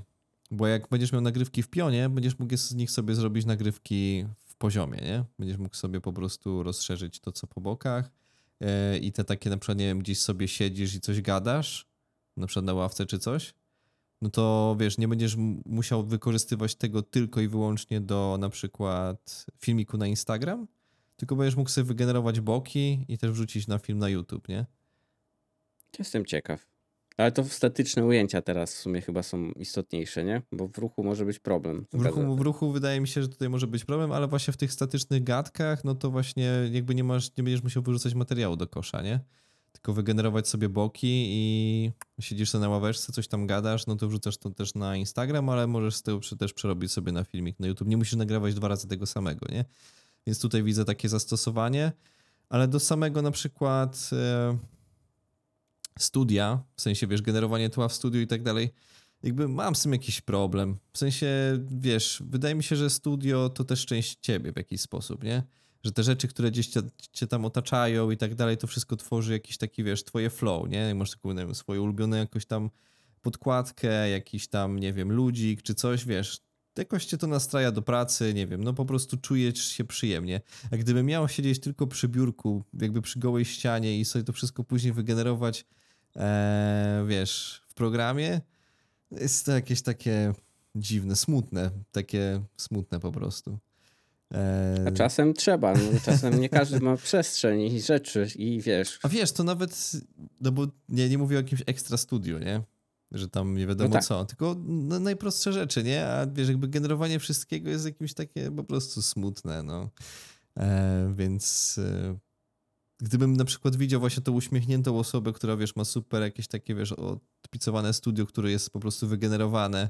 Bo jak będziesz miał nagrywki w pionie, będziesz mógł z nich sobie zrobić nagrywki w poziomie, nie? Będziesz mógł sobie po prostu rozszerzyć to, co po bokach e, i te takie na przykład, nie wiem, gdzieś sobie siedzisz i coś gadasz, na przykład na ławce czy coś, no to wiesz, nie będziesz musiał wykorzystywać tego tylko i wyłącznie do na przykład filmiku na Instagram, tylko będziesz mógł sobie wygenerować boki i też wrzucić na film na YouTube, nie? Jestem ciekaw. Ale to statyczne ujęcia teraz w sumie chyba są istotniejsze, nie? Bo w ruchu może być problem. W ruchu, w ruchu wydaje mi się, że tutaj może być problem, ale właśnie w tych statycznych gadkach, no to właśnie jakby nie masz, nie będziesz musiał wyrzucać materiału do kosza, nie? Tylko wygenerować sobie boki i siedzisz sobie na ławeczce, coś tam gadasz, no to wrzucasz to też na Instagram, ale możesz z tego też przerobić sobie na filmik na YouTube. Nie musisz nagrywać dwa razy tego samego, nie? Więc tutaj widzę takie zastosowanie, ale do samego na przykład e, studia, w sensie wiesz, generowanie tła w studiu i tak dalej, jakby mam z tym jakiś problem. W sensie, wiesz, wydaje mi się, że studio to też część ciebie w jakiś sposób, nie? Że te rzeczy, które gdzieś cię, cię tam otaczają i tak dalej, to wszystko tworzy jakiś taki, wiesz, twoje flow, nie? Masz taką, nie wiem, swoje ulubione jakoś tam podkładkę, jakiś tam, nie wiem, ludzik czy coś, wiesz, jakoś cię to nastraja do pracy, nie wiem, no po prostu czujesz się przyjemnie. A gdybym miał siedzieć tylko przy biurku, jakby przy gołej ścianie i sobie to wszystko później wygenerować, e, wiesz, w programie, jest to jakieś takie dziwne, smutne, takie smutne po prostu. E... A czasem trzeba, no, czasem nie każdy ma przestrzeń i rzeczy i wiesz. A wiesz, to nawet, no bo nie, nie mówię o jakimś ekstra studiu, nie? że tam nie wiadomo no tak. co, tylko no, najprostsze rzeczy, nie? A wiesz, jakby generowanie wszystkiego jest jakimś takie po prostu smutne, no. E, więc e, gdybym na przykład widział właśnie tą uśmiechniętą osobę, która wiesz, ma super jakieś takie, wiesz, odpicowane studio, które jest po prostu wygenerowane,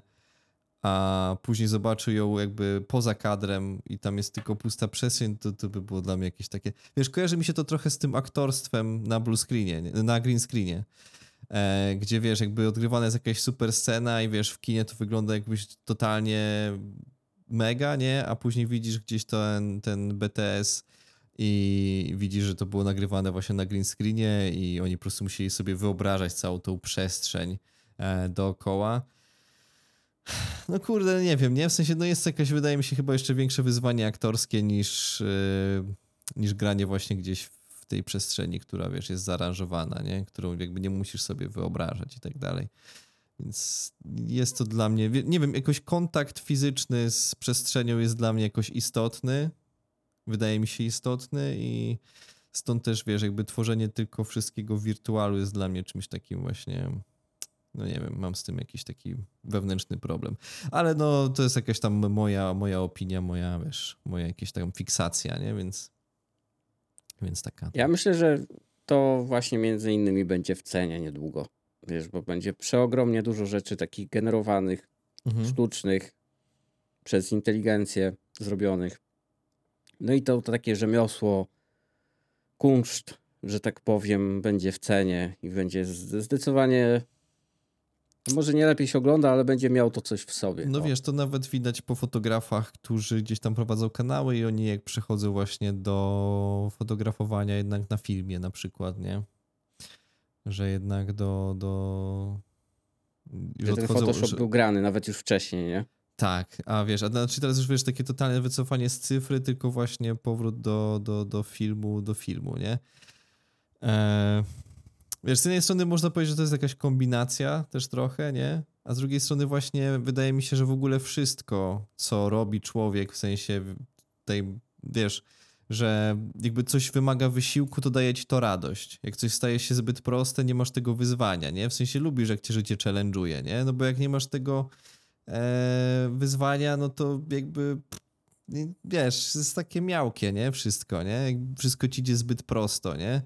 a później zobaczył ją jakby poza kadrem i tam jest tylko pusta przestrzeń, to, to by było dla mnie jakieś takie... Wiesz, kojarzy mi się to trochę z tym aktorstwem na blue screenie, na green screenie e, gdzie wiesz, jakby odgrywana jest jakaś super scena i wiesz, w kinie to wygląda jakbyś totalnie mega, nie? A później widzisz gdzieś ten, ten BTS i widzisz, że to było nagrywane właśnie na green screenie i oni po prostu musieli sobie wyobrażać całą tą przestrzeń e, dookoła. <sighs> No kurde, nie wiem, nie? W sensie, no jest jakaś, wydaje mi się, chyba jeszcze większe wyzwanie aktorskie niż, yy, niż granie właśnie gdzieś w tej przestrzeni, która wiesz, jest zaaranżowana, nie? którą jakby nie musisz sobie wyobrażać i tak dalej. Więc jest to dla mnie, nie wiem, jakoś kontakt fizyczny z przestrzenią jest dla mnie jakoś istotny. Wydaje mi się istotny i stąd też wiesz, jakby tworzenie tylko wszystkiego wirtualu jest dla mnie czymś takim właśnie. No nie wiem, mam z tym jakiś taki wewnętrzny problem. Ale no to jest jakaś tam moja, moja opinia, moja, wiesz, moja jakaś tam fiksacja, nie? Więc więc taka. Ja myślę, że to właśnie między innymi będzie w cenie niedługo. Wiesz, bo będzie przeogromnie dużo rzeczy takich generowanych, mhm. sztucznych, przez inteligencję zrobionych. No i to, to takie rzemiosło, kunszt, że tak powiem, będzie w cenie i będzie zdecydowanie może nie lepiej się ogląda, ale będzie miał to coś w sobie. No o. wiesz, to nawet widać po fotografach, którzy gdzieś tam prowadzą kanały i oni jak przechodzą właśnie do fotografowania jednak na filmie na przykład, nie? Że jednak do... do... Że ten Photoshop że... był grany nawet już wcześniej, nie? Tak, a wiesz, a znaczy teraz już wiesz, takie totalne wycofanie z cyfry, tylko właśnie powrót do, do, do filmu, do filmu, nie? Eee, Wiesz, z jednej strony można powiedzieć, że to jest jakaś kombinacja też trochę, nie? A z drugiej strony właśnie wydaje mi się, że w ogóle wszystko, co robi człowiek, w sensie tej, wiesz, że jakby coś wymaga wysiłku, to daje ci to radość. Jak coś staje się zbyt proste, nie masz tego wyzwania, nie? W sensie lubisz, jak cię życie challenge'uje, nie? No bo jak nie masz tego wyzwania, no to jakby wiesz, jest takie miałkie, nie? Wszystko, nie? Wszystko ci idzie zbyt prosto, nie?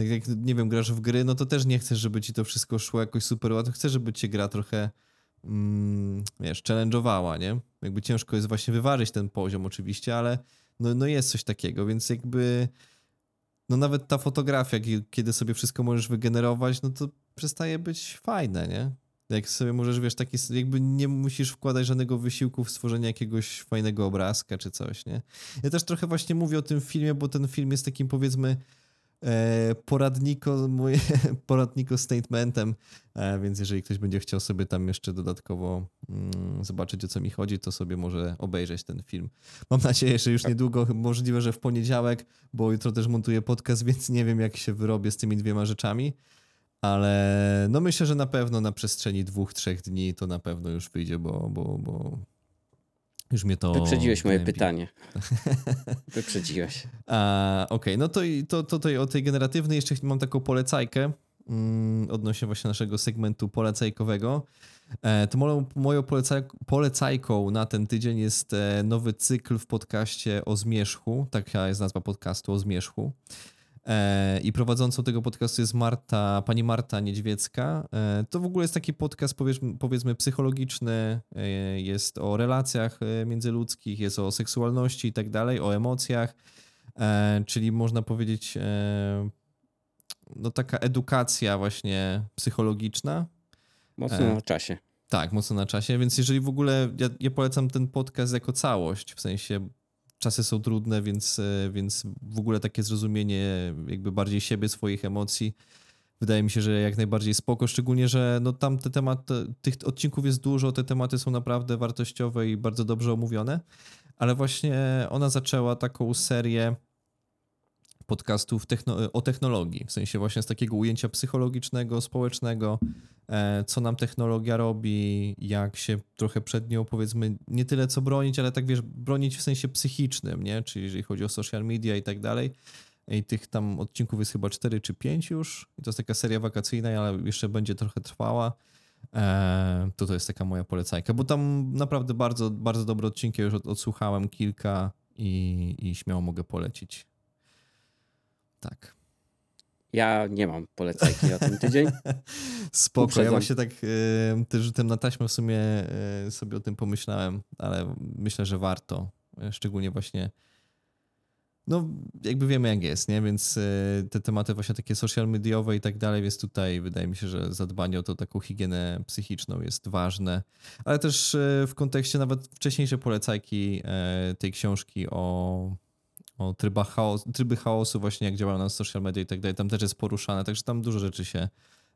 tak jak, nie wiem, grasz w gry, no to też nie chcesz, żeby ci to wszystko szło jakoś super łatwo. Chcesz, żeby cię gra trochę, mm, wiesz, challenge'owała, nie? Jakby ciężko jest właśnie wyważyć ten poziom oczywiście, ale no, no jest coś takiego, więc jakby no nawet ta fotografia, kiedy sobie wszystko możesz wygenerować, no to przestaje być fajne, nie? Jak sobie możesz, wiesz, taki, jakby nie musisz wkładać żadnego wysiłku w stworzenie jakiegoś fajnego obrazka czy coś, nie? Ja też trochę właśnie mówię o tym filmie, bo ten film jest takim, powiedzmy, E, poradniko, moje, <laughs> poradniko statementem, e, więc jeżeli ktoś będzie chciał sobie tam jeszcze dodatkowo mm, zobaczyć o co mi chodzi, to sobie może obejrzeć ten film. Mam nadzieję, że już niedługo, możliwe, że w poniedziałek, bo jutro też montuję podcast, więc nie wiem jak się wyrobię z tymi dwiema rzeczami, ale no myślę, że na pewno na przestrzeni dwóch, trzech dni to na pewno już wyjdzie, bo, bo, bo już mnie to. Wyprzedziłeś moje pytanie. <laughs> Wyprzedziłeś. Okej, okay, no to, to, to, to o tej generatywnej jeszcze mam taką polecajkę. mm, odnośnie właśnie naszego segmentu polecajkowego. E, to moją, moją polecaj, polecajką na ten tydzień jest e, nowy cykl w podcaście o zmierzchu. Taka jest nazwa podcastu o zmierzchu. E, I prowadzącą tego podcastu jest Marta, pani Marta Niedźwiecka. E, to w ogóle jest taki podcast powiedzmy, powiedzmy psychologiczny, e, jest o relacjach międzyludzkich, jest o seksualności i tak dalej, o emocjach, czyli można powiedzieć no taka edukacja właśnie psychologiczna. Mocno na czasie. Tak, mocno na czasie, więc jeżeli w ogóle, ja, ja polecam ten podcast jako całość, w sensie czasy są trudne, więc, e, więc w ogóle takie zrozumienie jakby bardziej siebie, swoich emocji wydaje mi się, że jak najbardziej spoko, szczególnie, że no tam te tematy, tych odcinków jest dużo, te tematy są naprawdę wartościowe i bardzo dobrze omówione, ale właśnie ona zaczęła taką serię podcastów techno o technologii, w sensie właśnie z takiego ujęcia psychologicznego, społecznego, e, co nam technologia robi, jak się trochę przed nią powiedzmy nie tyle co bronić, ale tak wiesz, bronić w sensie psychicznym, nie? Czyli jeżeli chodzi o social media i tak dalej. I tych tam odcinków jest chyba 4 czy 5 już. I to jest taka seria wakacyjna, ale jeszcze będzie trochę trwała. E, to to jest taka moja polecajka, bo tam naprawdę bardzo, bardzo dobre odcinki już odsłuchałem kilka i, i śmiało mogę polecić. Tak. Ja nie mam polecajki na ten tydzień. <laughs> Spoko, Uprzedzam. ja właśnie tak y, też rzutem na taśmę w sumie y, sobie o tym pomyślałem, ale myślę, że warto. Szczególnie właśnie no jakby wiemy jak jest, nie? Więc y, te tematy właśnie takie social mediowe i tak dalej, więc tutaj wydaje mi się, że zadbanie o to taką higienę psychiczną jest ważne. Ale też w kontekście nawet wcześniejsze polecajki tej książki o o trybach chaos, tryby chaosu, właśnie jak działają na social media i tak dalej. Tam też jest poruszane, także tam dużo rzeczy się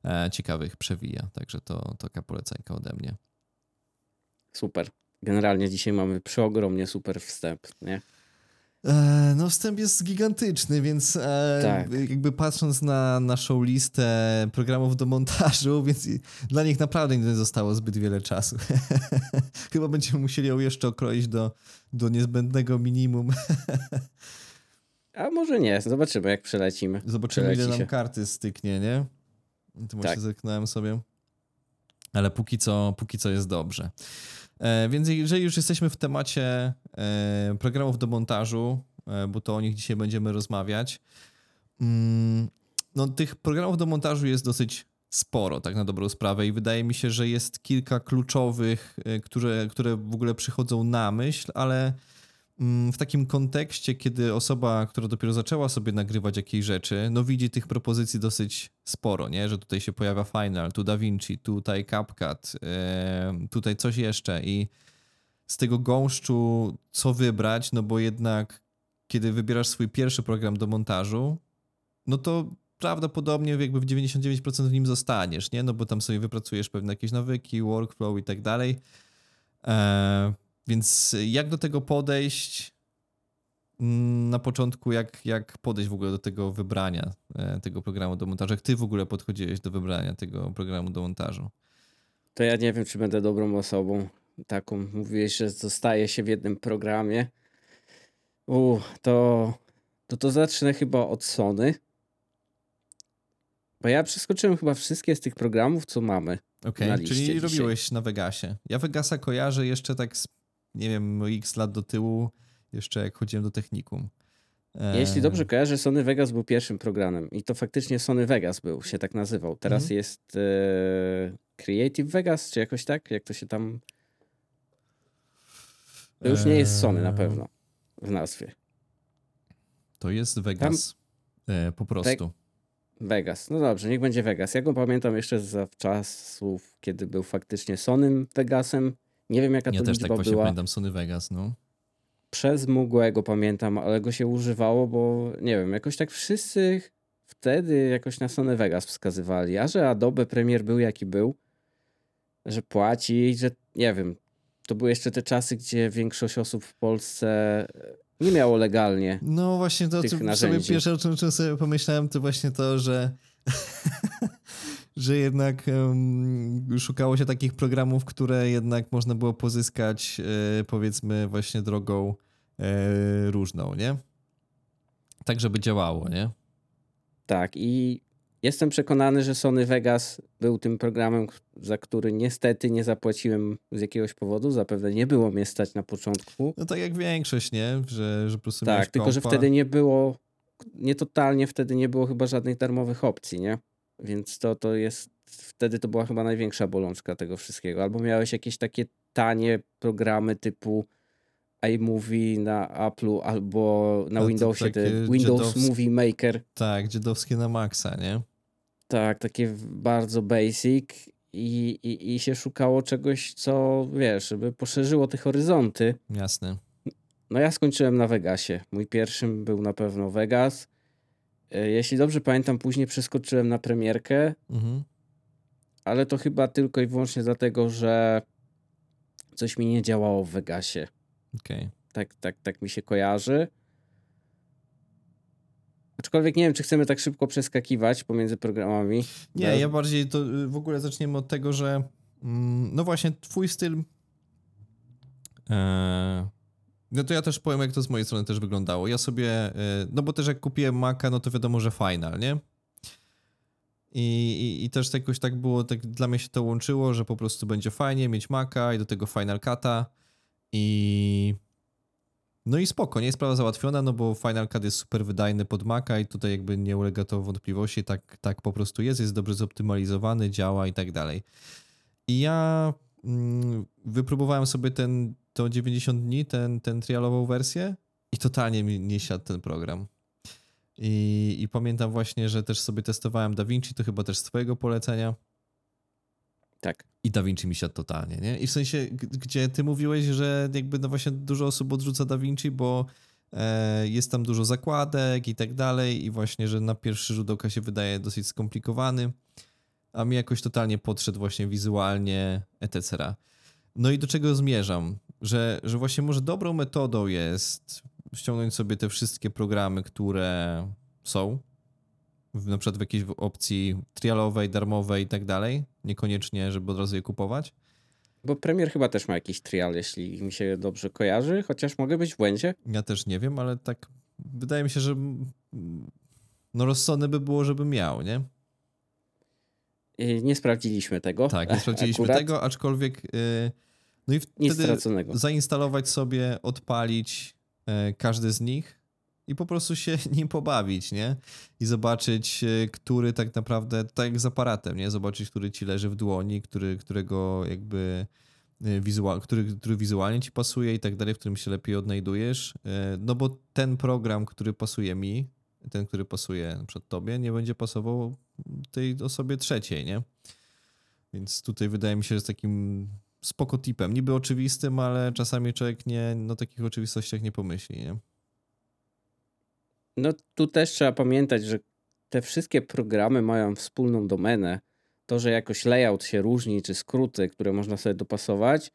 e, ciekawych przewija. Także to taka polecajka ode mnie. Super. Generalnie dzisiaj mamy przeogromnie super wstęp, nie? E, no, wstęp jest gigantyczny, więc e, tak. jakby patrząc na naszą listę programów do montażu, <laughs> więc dla nich naprawdę nie zostało zbyt wiele czasu. <laughs> Chyba będziemy musieli ją jeszcze okroić do, do niezbędnego minimum. <laughs> A może nie, zobaczymy jak przelecimy. Zobaczymy Przeleci ile nam się. karty styknie, nie? To właśnie tak. zerknąłem sobie. Ale póki co, póki co jest dobrze. E, więc jeżeli już jesteśmy w temacie programów do montażu, e, bo to o nich dzisiaj będziemy rozmawiać, mm, no tych programów do montażu jest dosyć sporo, tak na dobrą sprawę i wydaje mi się, że jest kilka kluczowych, które, które w ogóle przychodzą na myśl, ale Mm, w takim kontekście, kiedy osoba, która dopiero zaczęła sobie nagrywać jakieś rzeczy, no widzi tych propozycji dosyć sporo, nie? Że tutaj się pojawia Final, tu DaVinci, tutaj CapCut, tutaj coś jeszcze i z tego gąszczu co wybrać, no bo jednak kiedy wybierasz swój pierwszy program do montażu, no to prawdopodobnie jakby w 99% w nim zostaniesz, nie? No bo tam sobie wypracujesz pewne jakieś nawyki, workflow i tak dalej. E, więc jak do tego podejść? Mm, na początku, jak, jak podejść w ogóle do tego wybrania e, tego programu do montażu? Jak ty w ogóle podchodziłeś do wybrania tego programu do montażu? To ja nie wiem, czy będę dobrą osobą taką. Mówiłeś, że zostaje się w jednym programie. U, to, to to zacznę chyba od Sony. Bo ja przeskoczyłem chyba wszystkie z tych programów, co mamy. Okej, okay, czyli dzisiaj. robiłeś na Vegasie. Ja Vegasa kojarzę jeszcze tak z nie wiem, x lat do tyłu, jeszcze jak chodziłem do technikum. Jeśli dobrze kojarzę, Sony Vegas był pierwszym programem i to faktycznie Sony Vegas był, się tak nazywał. Teraz mhm. jest e, Creative Vegas, czy jakoś tak? Jak to się tam... To już nie jest Sony na pewno w nazwie. To jest Vegas tam... e, po prostu. Vegas. No dobrze, niech będzie Vegas. Ja go pamiętam jeszcze za czasów, kiedy był faktycznie Sonym Vegasem nie wiem, jaka ja to też liczba tak właśnie była. pamiętam Sony Vegas, no. Przez mgłę pamiętam, ale go się używało, bo nie wiem, jakoś tak wszyscy wtedy jakoś na Sony Vegas wskazywali, a że Adobe Premiere był jaki był, że płaci, że nie wiem, to były jeszcze te czasy, gdzie większość osób w Polsce nie miało legalnie. No właśnie to, co sobie pierwsze o czym sobie pomyślałem, to właśnie to, że <laughs> że jednak um, szukało się takich programów, które jednak można było pozyskać e, powiedzmy właśnie drogą e, różną, nie? Tak, żeby działało, nie? Tak i Jestem przekonany, że Sony Vegas był tym programem, za który niestety nie zapłaciłem z jakiegoś powodu. Zapewne nie było mnie stać na początku. No tak jak większość, nie? Że, że po prostu Tak, tylko że kompa. wtedy nie było, nie totalnie wtedy nie było chyba żadnych darmowych opcji, nie? Więc to, to jest, wtedy to była chyba największa bolączka tego wszystkiego. Albo miałeś jakieś takie tanie programy typu iMovie na Apple'u albo na Windowsie, Windows dziadowskie. Movie Maker. Tak, dziadowskie na maksa, nie? Tak, takie bardzo basic i, i, i się szukało czegoś, co wiesz, żeby poszerzyło te horyzonty. Jasne. No ja skończyłem na Vegasie. Mój pierwszym był na pewno Vegas. E, Jeśli dobrze pamiętam, później przeskoczyłem na premierkę, Mhm. ale to chyba tylko i wyłącznie dlatego, że coś mi nie działało w Vegasie. Okej. Tak, tak, tak mi się kojarzy. Aczkolwiek nie wiem, czy chcemy tak szybko przeskakiwać pomiędzy programami. Nie, Bo- ja bardziej to y, w ogóle zaczniemy od tego, że mm, no właśnie twój styl e, no to ja też powiem, jak to z mojej strony też wyglądało. Ja sobie, e, no bo też jak kupiłem Maca, no to wiadomo, że final, nie? I, i, I też jakoś tak było, tak dla mnie się to łączyło, że po prostu będzie fajnie mieć Maca i do tego Final Cut'a i no i spoko, nie jest sprawa załatwiona, no bo Final Cut jest super wydajny pod Maca i tutaj jakby nie ulega to wątpliwości, tak, tak po prostu jest, jest dobrze zoptymalizowany, działa i tak dalej. I ja mm, wypróbowałem sobie ten, to 90 dni, ten, ten trialową wersję i totalnie mi nie siadł ten program. I, I pamiętam właśnie, że też sobie testowałem DaVinci, to chyba też z twojego polecenia. Tak. I Da Vinci mi siadł totalnie, nie? I w sensie, gdzie ty mówiłeś, że jakby no właśnie dużo osób odrzuca Da Vinci, bo e, jest tam dużo zakładek i tak dalej i właśnie, że na pierwszy rzut oka się wydaje dosyć skomplikowany, a mi jakoś totalnie podszedł właśnie wizualnie etc. No i do czego zmierzam? Że, że właśnie może dobrą metodą jest ściągnąć sobie te wszystkie programy, które są, w, na przykład w jakiejś opcji trialowej, darmowej i tak dalej. Niekoniecznie, żeby od razu je kupować. Bo premier chyba też ma jakiś trial, jeśli mi się dobrze kojarzy, chociaż mogę być w błędzie. Ja też nie wiem, ale tak wydaje mi się, że no rozsądne by było, żeby miał, nie? I Nie sprawdziliśmy tego. Tak, nie sprawdziliśmy <laughs> akurat. tego, aczkolwiek yy, no i wtedy zainstalować sobie, odpalić e, każdy z nich i po prostu się <laughs> nim pobawić, nie? I zobaczyć, e, który tak naprawdę, tak jak z aparatem, nie? Zobaczyć, który ci leży w dłoni, który, którego jakby e, wizual, który, który wizualnie ci pasuje i tak dalej, w którym się lepiej odnajdujesz. E, No bo ten program, który pasuje mi, ten, który pasuje przykład tobie, nie będzie pasował tej osobie trzeciej, nie? Więc tutaj wydaje mi się, że jest takim spoko tipem. Niby oczywistym, ale czasami człowiek nie, no takich oczywistościach nie pomyśli, nie? No tu też trzeba pamiętać, że te wszystkie programy mają wspólną domenę. To, że jakoś layout się różni, czy skróty, które można sobie dopasować,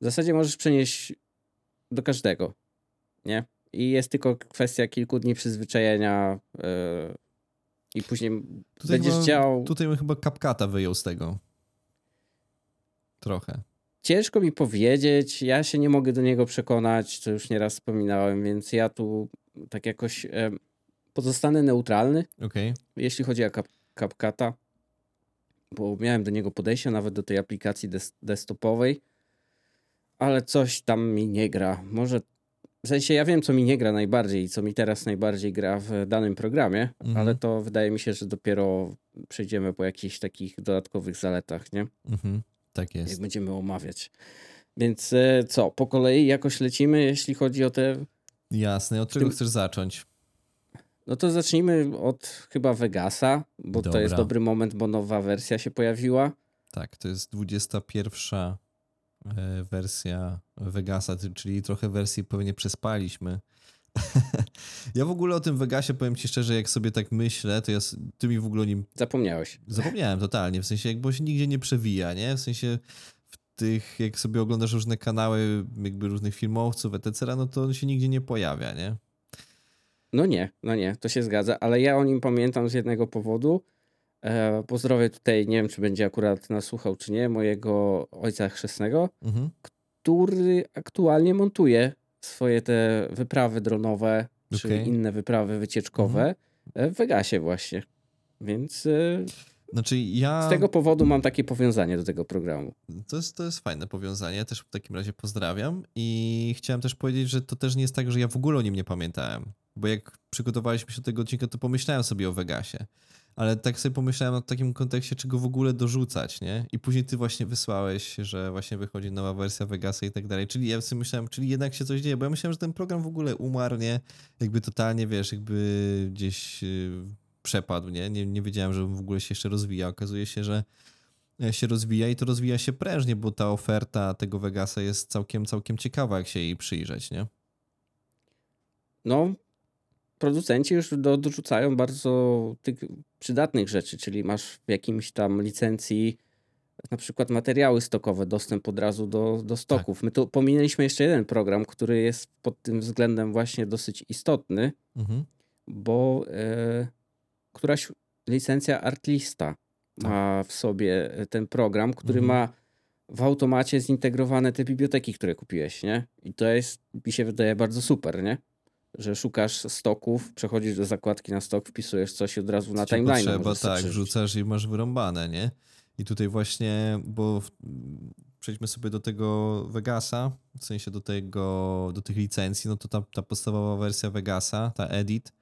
w zasadzie możesz przenieść do każdego, nie? I jest tylko kwestia kilku dni przyzwyczajenia yy, i później Tutaj będziesz chyba, działał... Tutaj bym chyba CapCut'a wyjął z tego. Trochę. Ciężko mi powiedzieć, ja się nie mogę do niego przekonać, co już nieraz wspominałem, więc ja tu tak jakoś pozostanę neutralny, Okej. jeśli chodzi o Cap- CapCut'a, bo miałem do niego podejście nawet do tej aplikacji des- desktopowej, ale coś tam mi nie gra. Może w sensie ja wiem, co mi nie gra najbardziej i co mi teraz najbardziej gra w danym programie, Mhm. ale to wydaje mi się, że dopiero przejdziemy po jakichś takich dodatkowych zaletach, nie? Mhm. Tak jak jest. będziemy omawiać. Więc e, co, po kolei jakoś lecimy, jeśli chodzi o te. Jasne. Od czego chcesz zacząć? No to zacznijmy od chyba Vegasa, bo to jest Dobra. dobry moment, bo nowa wersja się pojawiła. Tak, to jest 21 e, wersja Vegasa, czyli trochę wersji pewnie przespaliśmy. <laughs> ja w ogóle o tym Vegasie powiem ci szczerze, jak sobie tak myślę, to ja, ty mi w ogóle o nim Zapomniałeś. Zapomniałem totalnie, w sensie jakby się nigdzie nie przewija, nie? W sensie tych, jak sobie oglądasz różne kanały jakby różnych filmowców, etc., no to on się nigdzie nie pojawia, nie? No nie, no nie, to się zgadza, ale ja o nim pamiętam z jednego powodu. E, pozdrowię tutaj, nie wiem, czy będzie akurat nas słuchał, czy nie, mojego ojca chrzestnego, Mhm. który aktualnie montuje swoje te wyprawy dronowe, czy Okej. inne wyprawy wycieczkowe e, w Vegasie właśnie. Więc y, Znaczy ja... z tego powodu mam takie powiązanie do tego programu. To jest, to jest fajne powiązanie, też w takim razie pozdrawiam i chciałem też powiedzieć, że to też nie jest tak, że ja w ogóle o nim nie pamiętałem, bo jak przygotowaliśmy się do tego odcinka, to pomyślałem sobie o Vegasie, ale tak sobie pomyślałem o takim kontekście, czego w ogóle dorzucać, nie? I później ty właśnie wysłałeś, że właśnie wychodzi nowa wersja Vegasa i tak dalej, czyli ja sobie myślałem, czyli jednak się coś dzieje, bo ja myślałem, że ten program w ogóle umarł, nie? Jakby totalnie, wiesz, jakby gdzieś yy, przepadł, nie? nie? Nie wiedziałem, że w ogóle się jeszcze rozwija, okazuje się, że się rozwija i to rozwija się prężnie, bo ta oferta tego Vegasa jest całkiem, całkiem ciekawa, jak się jej przyjrzeć, nie? No, producenci już do, dorzucają bardzo tych przydatnych rzeczy, czyli masz w jakimś tam licencji na przykład materiały stokowe, dostęp od razu do, do stoków. My tu pominęliśmy jeszcze jeden program, który jest pod tym względem właśnie dosyć istotny, Mhm. bo e, któraś licencja Artlista ma w sobie ten program, który Mhm. ma w automacie zintegrowane te biblioteki, które kupiłeś, nie? I to jest, mi się wydaje, bardzo super, nie? Że szukasz stoków, przechodzisz do zakładki na stok, wpisujesz coś i od razu na Co timeline potrzeba, tak, wrzucasz i masz wyrąbane, nie? I tutaj właśnie, bo w, przejdźmy sobie do tego Vegasa, w sensie do tego, do tych licencji, no to ta, ta podstawowa wersja Vegasa, ta Edit,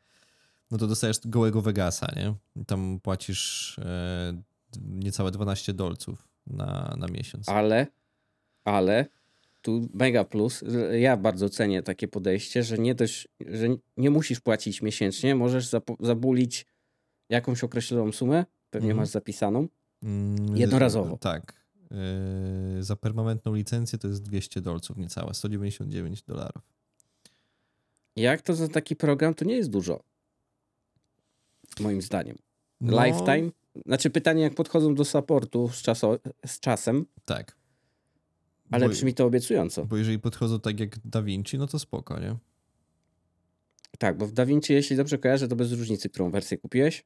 no to dostajesz gołego Vegasa, nie? Tam płacisz e, niecałe 12 dolców na, na miesiąc. Ale, ale tu mega plus. Ja bardzo cenię takie podejście, że nie dość, że nie musisz płacić miesięcznie, możesz zabulić jakąś określoną sumę, pewnie Mhm. masz zapisaną. Mm, jednorazowo. Tak. E, za permanentną licencję to jest 200 dolców niecałe, 199 dolarów. Jak to za taki program, to nie jest dużo. Moim zdaniem. No, Lifetime. Znaczy pytanie, jak podchodzą do supportu z, czaso, z czasem, Tak. ale Bo- brzmi to obiecująco. Bo jeżeli podchodzą tak jak Da Vinci, no to spoko, nie? Tak, bo w DaVinci, jeśli dobrze kojarzę, to bez różnicy, którą wersję kupiłeś,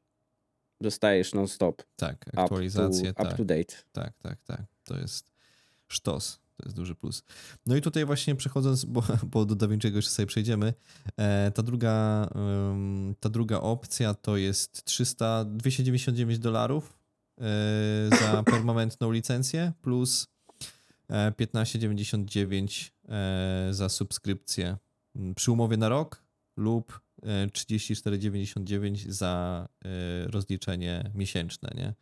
dostajesz non-stop Tak, up to, aktualizacje, up tak, to date. tak, tak, tak. To jest sztos. To jest duży plus. No i tutaj właśnie przechodząc, bo, <laughs> bo do Da Vinci'ego jeszcze sobie przejdziemy, e, ta druga, ta druga opcja to jest 300, 299 dolarów e, za <laughs> permanentną licencję plus e, 15,99 e, za subskrypcję m, przy umowie na rok lub e, 34,99 za rozliczenie miesięczne, nie?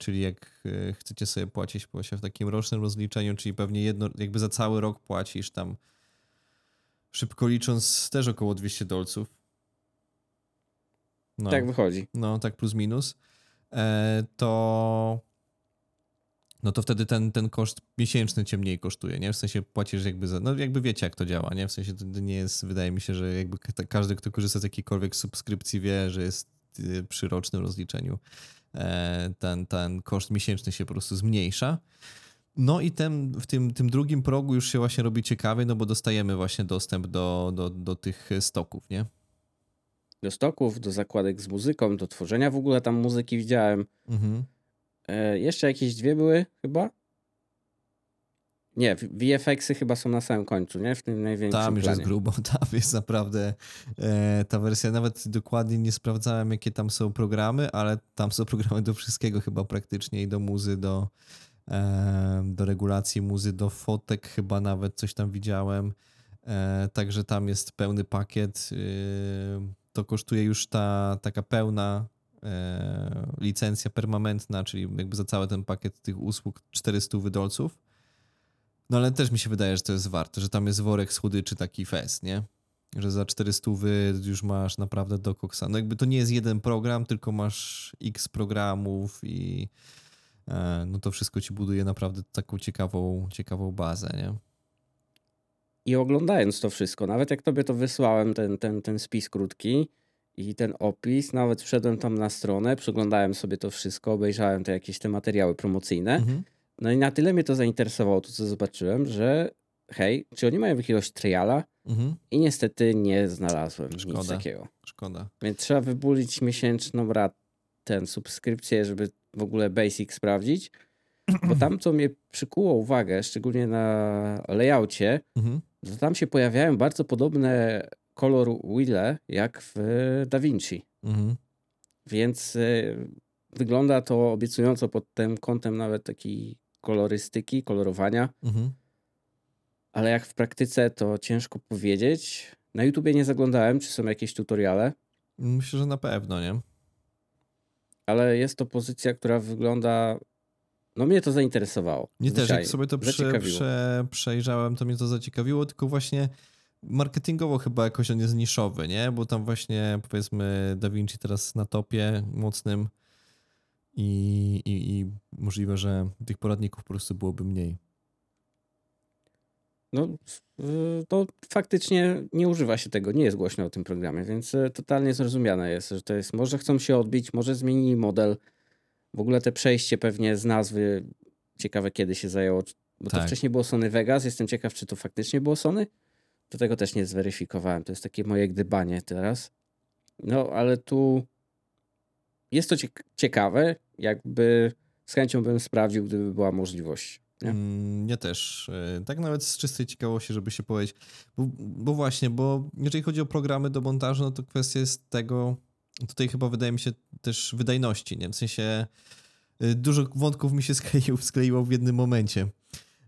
Czyli jak e, chcecie sobie płacić właśnie w takim rocznym rozliczeniu, czyli pewnie jedno, jakby za cały rok płacisz tam szybko licząc też około 200 dolców. No, Tak wychodzi. no tak plus minus. E, to no to wtedy ten, ten koszt miesięczny cię mniej kosztuje, nie? W sensie płacisz jakby za, no jakby wiecie jak to działa, nie? W sensie to nie jest, wydaje mi się, że jakby ka- każdy, kto korzysta z jakiejkolwiek subskrypcji wie, że jest y, przy rocznym rozliczeniu e, ten, ten koszt miesięczny się po prostu zmniejsza. No i ten, w tym, tym drugim progu już się właśnie robi ciekawie, no bo dostajemy właśnie dostęp do, do, do tych stoków, nie? Do stoków, do zakładek z muzyką, do tworzenia w ogóle tam muzyki widziałem. Mhm. E, jeszcze jakieś dwie były chyba? Nie, VFX-y chyba są na samym końcu, nie? W tym największym Tam już planie. jest grubo, <laughs> tam jest naprawdę e, ta wersja, nawet dokładnie nie sprawdzałem jakie tam są programy, ale tam są <laughs> programy do wszystkiego chyba praktycznie i do muzy, do, e, do regulacji muzy, do fotek chyba nawet coś tam widziałem, e, także tam jest pełny pakiet, e, to kosztuje już ta taka pełna e, licencja permanentna, czyli jakby za cały ten pakiet tych usług 400 wydolców. No ale też mi się wydaje, że to jest warte, że tam jest worek słodyczy taki fest, nie? Że za 400 wy już masz naprawdę do koksa. No jakby to nie jest jeden program, tylko masz x programów i e, no to wszystko ci buduje naprawdę taką ciekawą, ciekawą bazę, nie? I oglądając to wszystko, nawet jak tobie to wysłałem, ten, ten, ten spis krótki i ten opis, nawet wszedłem tam na stronę, przeglądałem sobie to wszystko, obejrzałem te jakieś te materiały promocyjne. Mhm. No i na tyle mnie to zainteresowało, to co zobaczyłem, że hej, czy oni mają jakiegoś triala? Mhm. I niestety nie znalazłem nic Szkoda. takiego. Szkoda. Więc trzeba wybulić miesięczną rat, ten subskrypcję, żeby w ogóle basic sprawdzić. Bo tam, co mnie przykuło uwagę, szczególnie na layoutie, Mhm. to tam się pojawiają bardzo podobne kolor wheel jak w DaVinci. Mhm. Więc y, wygląda to obiecująco pod tym kątem nawet takiej kolorystyki, kolorowania, Mhm. ale jak w praktyce to ciężko powiedzieć. Na YouTubie nie zaglądałem, czy są jakieś tutoriale, Myślę, że na pewno, nie? ale jest to pozycja, która wygląda. No mnie to zainteresowało. Mnie też, jak sobie to prze, prze, przejrzałem, to mnie to zaciekawiło, tylko właśnie marketingowo chyba jakoś on jest niszowy, nie? Bo tam właśnie powiedzmy Da Vinci teraz na topie mocnym i, i, i możliwe, że tych poradników po prostu byłoby mniej. No, y, to faktycznie nie używa się tego, nie jest głośno o tym programie, więc y, totalnie zrozumiane jest, że to jest, może chcą się odbić, może zmienili model. W ogóle te przejście pewnie z nazwy, ciekawe kiedy się zajęło, bo to Tak. wcześniej było Sony Vegas, jestem ciekaw, czy to faktycznie było Sony. Do tego też nie zweryfikowałem, to jest takie moje gdybanie teraz. No, ale tu jest to ciek- ciekawe, jakby z chęcią bym sprawdził, gdyby była możliwość. Nie? Mm, Ja też. e, Tak nawet z czystej ciekawości, żeby się powiedzieć. Bo, bo właśnie, bo jeżeli chodzi o programy do montażu, no to kwestia jest tego, tutaj chyba wydaje mi się też wydajności, nie? W sensie y, dużo wątków mi się <laughs> skleiło, skleiło w jednym momencie.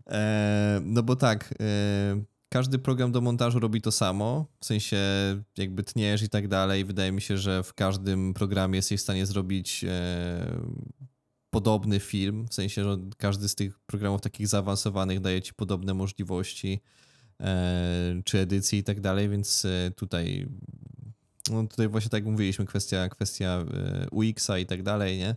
E, no bo tak, e, każdy program do montażu robi to samo, w sensie jakby tniesz i tak dalej. Wydaje mi się, że w każdym programie jesteś w stanie zrobić e, podobny film, w sensie, że każdy z tych programów takich zaawansowanych daje ci podobne możliwości e, czy edycji i tak dalej, więc e, tutaj no tutaj właśnie tak jak mówiliśmy, kwestia, kwestia UX-a i tak dalej, nie?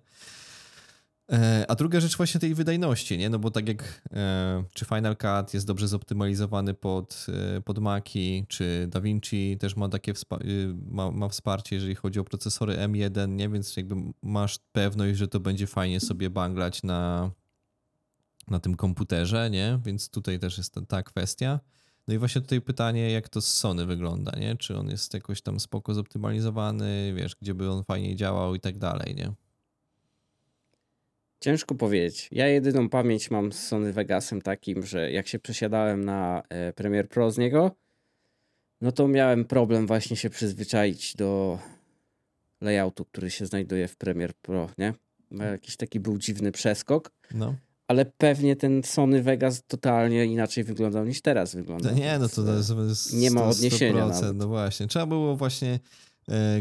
E, A druga rzecz właśnie tej wydajności, nie? No bo tak jak e, czy Final Cut jest dobrze zoptymalizowany pod, e, pod Maki, czy DaVinci też ma takie y, ma, ma wsparcie, jeżeli chodzi o procesory M1, nie? Więc jakby masz pewność, że to będzie fajnie sobie banglać na, na tym komputerze, nie? Więc tutaj też jest ta, ta kwestia. No i właśnie tutaj pytanie, jak to z Sony wygląda, nie? Czy on jest jakoś tam spoko zoptymalizowany, wiesz, gdzie by on fajnie działał i tak dalej, nie? Ciężko powiedzieć. Ja jedyną pamięć mam z Sony Vegasem takim, że jak się przesiadałem na e, Premiere Pro z niego, no to miałem problem właśnie się przyzwyczaić do layoutu, który się znajduje w Premiere Pro, nie? Bo Jakiś taki był dziwny przeskok, No. ale pewnie ten Sony Vegas totalnie inaczej wyglądał niż teraz wygląda. No nie, no to, więc, to e, jest nie ma 100%, odniesienia nawet. No właśnie, trzeba było właśnie e,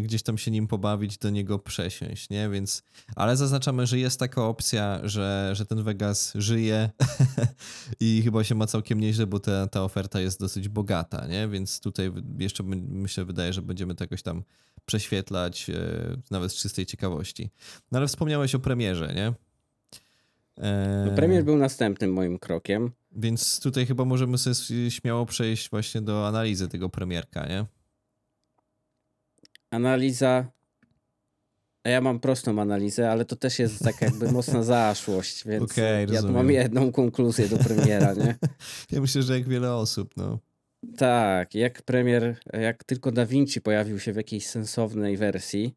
gdzieś tam się nim pobawić, do niego przesiąść, nie? Więc, ale zaznaczamy, że jest taka opcja, że, że ten Vegas żyje <laughs> i chyba się ma całkiem nieźle, bo ta, ta oferta jest dosyć bogata, nie? Więc tutaj jeszcze my- myślę, wydaje, że będziemy to jakoś tam prześwietlać, e, nawet z czystej ciekawości. No ale wspomniałeś o premierze, nie? E, No, premier był następnym moim krokiem. Więc tutaj chyba możemy sobie śmiało przejść właśnie do analizy tego premierka, nie? Analiza. a Ja mam prostą analizę, ale to też jest tak jakby mocna <laughs> zaszłość, więc Okej, ja mam jedną konkluzję do premiera, nie? <laughs> Ja myślę, że jak wiele osób, no. Tak, jak premier, jak tylko Da Vinci pojawił się w jakiejś sensownej wersji,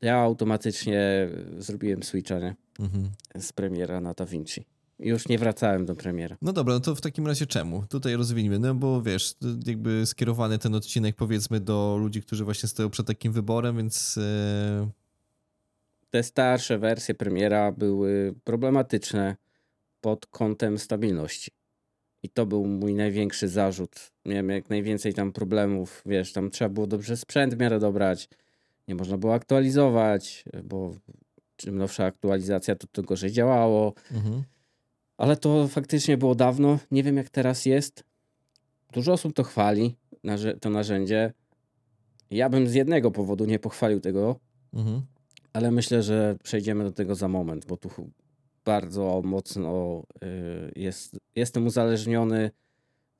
ja automatycznie zrobiłem switcha, nie? Mhm. Z premiera na Da Vinci. Już nie wracałem do premiera. No dobra, no to w takim razie czemu? Tutaj rozwiniemy, no bo wiesz, jakby skierowany ten odcinek powiedzmy do ludzi, którzy właśnie stoją przed takim wyborem, więc e, Te starsze wersje premiera były problematyczne pod kątem stabilności. I to był mój największy zarzut. Miałem jak najwięcej tam problemów, wiesz, tam trzeba było dobrze sprzęt w miarę dobrać, nie można było aktualizować, bo czym nowsza aktualizacja, to to gorzej działało. mhm. Ale to faktycznie było dawno. Nie wiem, jak teraz jest. Dużo osób to chwali, to narzędzie. Ja bym z jednego powodu nie pochwalił tego, Mhm. ale myślę, że przejdziemy do tego za moment, bo tu bardzo mocno y, jest, jestem uzależniony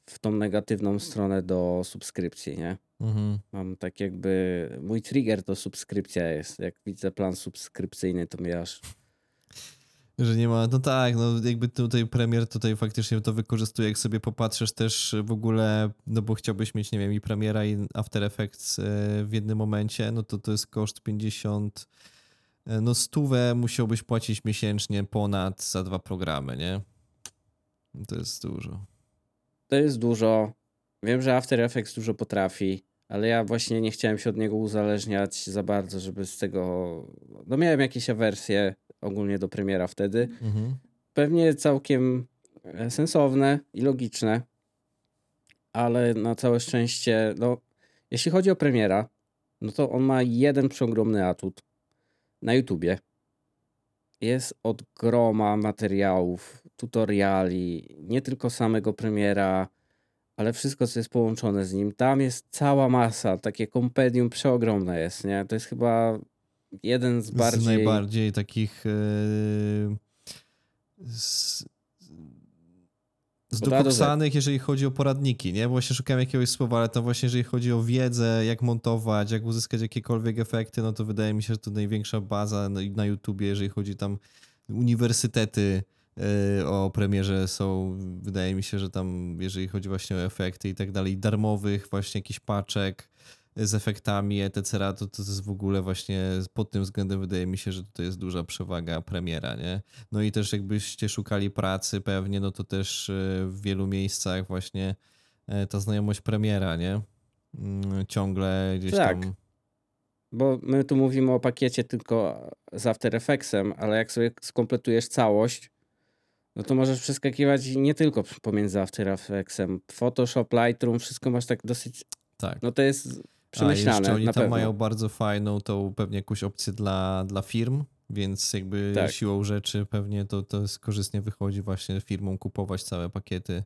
w tą negatywną stronę do subskrypcji, nie? Mhm. Mam tak jakby, mój trigger to subskrypcja jest. Jak widzę plan subskrypcyjny, to mnie aż Że nie ma, no tak, no jakby tutaj premier tutaj faktycznie to wykorzystuje, jak sobie popatrzysz też w ogóle, no bo chciałbyś mieć, nie wiem, i premiera i After Effects e, w jednym momencie, no to to jest koszt 50, e, no stówę musiałbyś płacić miesięcznie ponad za dwa programy, nie? To jest dużo. To jest dużo. Wiem, że After Effects dużo potrafi, ale ja właśnie nie chciałem się od niego uzależniać za bardzo, żeby z tego. No, miałem jakieś awersje ogólnie do premiera wtedy. Mhm. Pewnie całkiem e, sensowne i logiczne, ale na całe szczęście, no, jeśli chodzi o premiera, no to on ma jeden przeogromny atut na YouTubie. Jest od groma materiałów, tutoriali, nie tylko samego premiera, ale wszystko, co jest połączone z nim. Tam jest cała masa, takie kompendium przeogromne jest, nie? To jest chyba jeden z Z bardziej... najbardziej takich. e, z, Z. zdokoksanych, jeżeli chodzi o poradniki, nie? Bo właśnie szukałem jakiegoś słowa, ale to właśnie jeżeli chodzi o wiedzę, jak montować, jak uzyskać jakiekolwiek efekty, no to wydaje mi się, że to największa baza na, YouTubie, jeżeli chodzi tam uniwersytety e, o premierze są, wydaje mi się, że tam, jeżeli chodzi właśnie o efekty i tak dalej, darmowych właśnie jakiś paczek z efektami, etc., to, to jest w ogóle właśnie pod tym względem wydaje mi się, że tutaj jest duża przewaga premiera, nie? No i też jakbyście szukali pracy pewnie, no to też e, w wielu miejscach właśnie e, ta znajomość premiera, nie? Mm, Ciągle gdzieś Tak. tam... Bo my tu mówimy o pakiecie tylko z After Effectsem, ale jak sobie skompletujesz całość, no to możesz przeskakiwać nie tylko pomiędzy After Effectsem. Photoshop, Lightroom, wszystko masz tak dosyć, Tak. no to jest A przemyślane jeszcze oni tam pewno. mają bardzo fajną tą pewnie jakąś opcję dla, dla firm, więc jakby Tak. siłą rzeczy pewnie to, to jest korzystnie wychodzi właśnie firmom kupować całe pakiety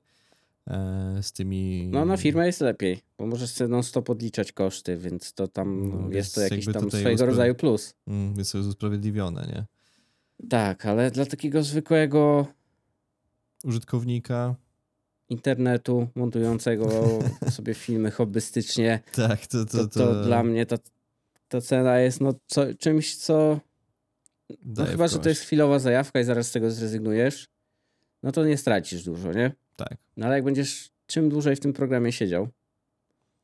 e, z tymi... No na firmę jest lepiej, bo możesz sobie non-stop odliczać koszty, więc to tam No, jest to jakiś tam swojego uspra- rodzaju plus. Mm, Więc to jest usprawiedliwione, nie? Tak, ale dla takiego zwykłego Użytkownika, internetu montującego sobie filmy hobbystycznie, <laughs> tak, to, to, to, to dla mnie ta, ta cena jest no, co, czymś, co No chyba, że to jest chwilowa zajawka i zaraz z tego zrezygnujesz, no to nie stracisz dużo, nie? Tak. No ale jak będziesz czym dłużej w tym programie siedział,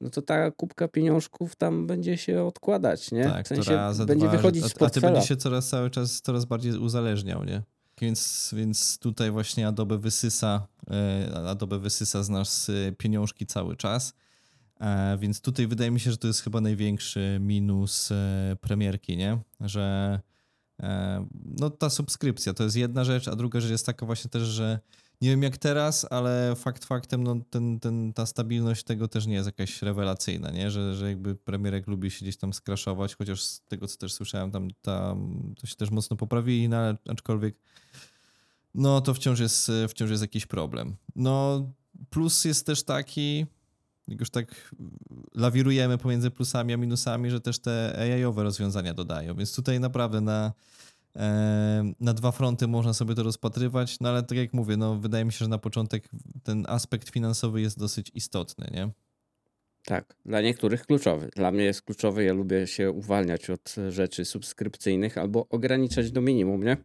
no to ta kubka pieniążków tam będzie się odkładać, nie? Tak, w sensie będzie dwa, wychodzić z a ty portfela. będziesz się coraz cały czas coraz bardziej uzależniał, nie? Więc, więc tutaj właśnie Adobe wysysa, e, Adobe wysysa z nas e, pieniążki cały czas. E, Więc tutaj wydaje mi się, że to jest chyba największy minus premierki, nie? Że no ta subskrypcja to jest jedna rzecz, a druga rzecz jest taka właśnie też, że nie wiem jak teraz, ale fakt faktem, no ten, ten, ta stabilność tego też nie jest jakaś rewelacyjna, nie? Że, że jakby premierek lubi się gdzieś tam skraszować, chociaż z tego co też słyszałem, tam, tam to się też mocno poprawili, no ale aczkolwiek no to wciąż jest, wciąż jest jakiś problem. No plus jest też taki, jak już tak lawirujemy pomiędzy plusami a minusami, że też te AI-owe rozwiązania dodają, więc tutaj naprawdę na, na dwa fronty można sobie to rozpatrywać, no ale tak jak mówię, no wydaje mi się, że na początek ten aspekt finansowy jest dosyć istotny, nie? Tak, dla niektórych kluczowy. Dla mnie jest kluczowy, ja lubię się uwalniać od rzeczy subskrypcyjnych albo ograniczać do minimum, nie?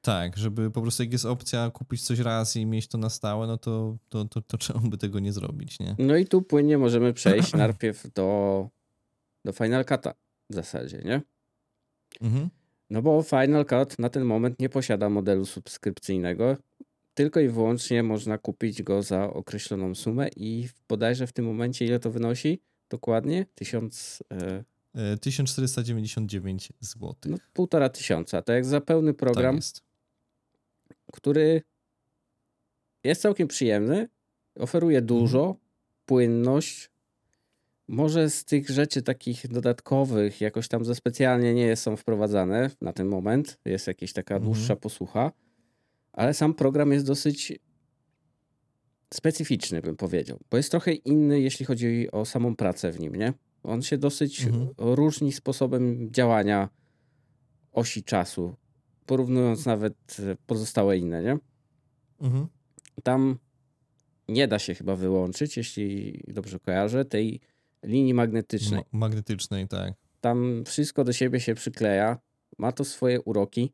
Tak, żeby po prostu jak jest opcja kupić coś raz i mieć to na stałe, no to, to, to, to czemu by tego nie zrobić, nie? No i tu płynnie możemy przejść <clears throat> najpierw do, do Final Cut'a w zasadzie, nie? Mhm. No bo Final Cut na ten moment nie posiada modelu subskrypcyjnego, tylko i wyłącznie można kupić go za określoną sumę i bodajże w tym momencie ile to wynosi? Dokładnie? Tysiąc, e, E, 1499 zł. no półtora tysiąca. To jak za pełny program, Tak który jest całkiem przyjemny, oferuje dużo, płynność. Może z tych rzeczy takich dodatkowych jakoś tam za specjalnie nie są wprowadzane na ten moment. Jest jakaś taka Mhm. dłuższa posłucha, ale sam program jest dosyć specyficzny, bym powiedział, bo jest trochę inny, jeśli chodzi o samą pracę w nim, nie? On się dosyć Mhm. różni sposobem działania osi czasu, porównując nawet pozostałe inne, nie? Mhm. Tam nie da się chyba wyłączyć, jeśli dobrze kojarzę, tej linii magnetycznej. Ma- magnetycznej, tak. Tam wszystko do siebie się przykleja, ma to swoje uroki.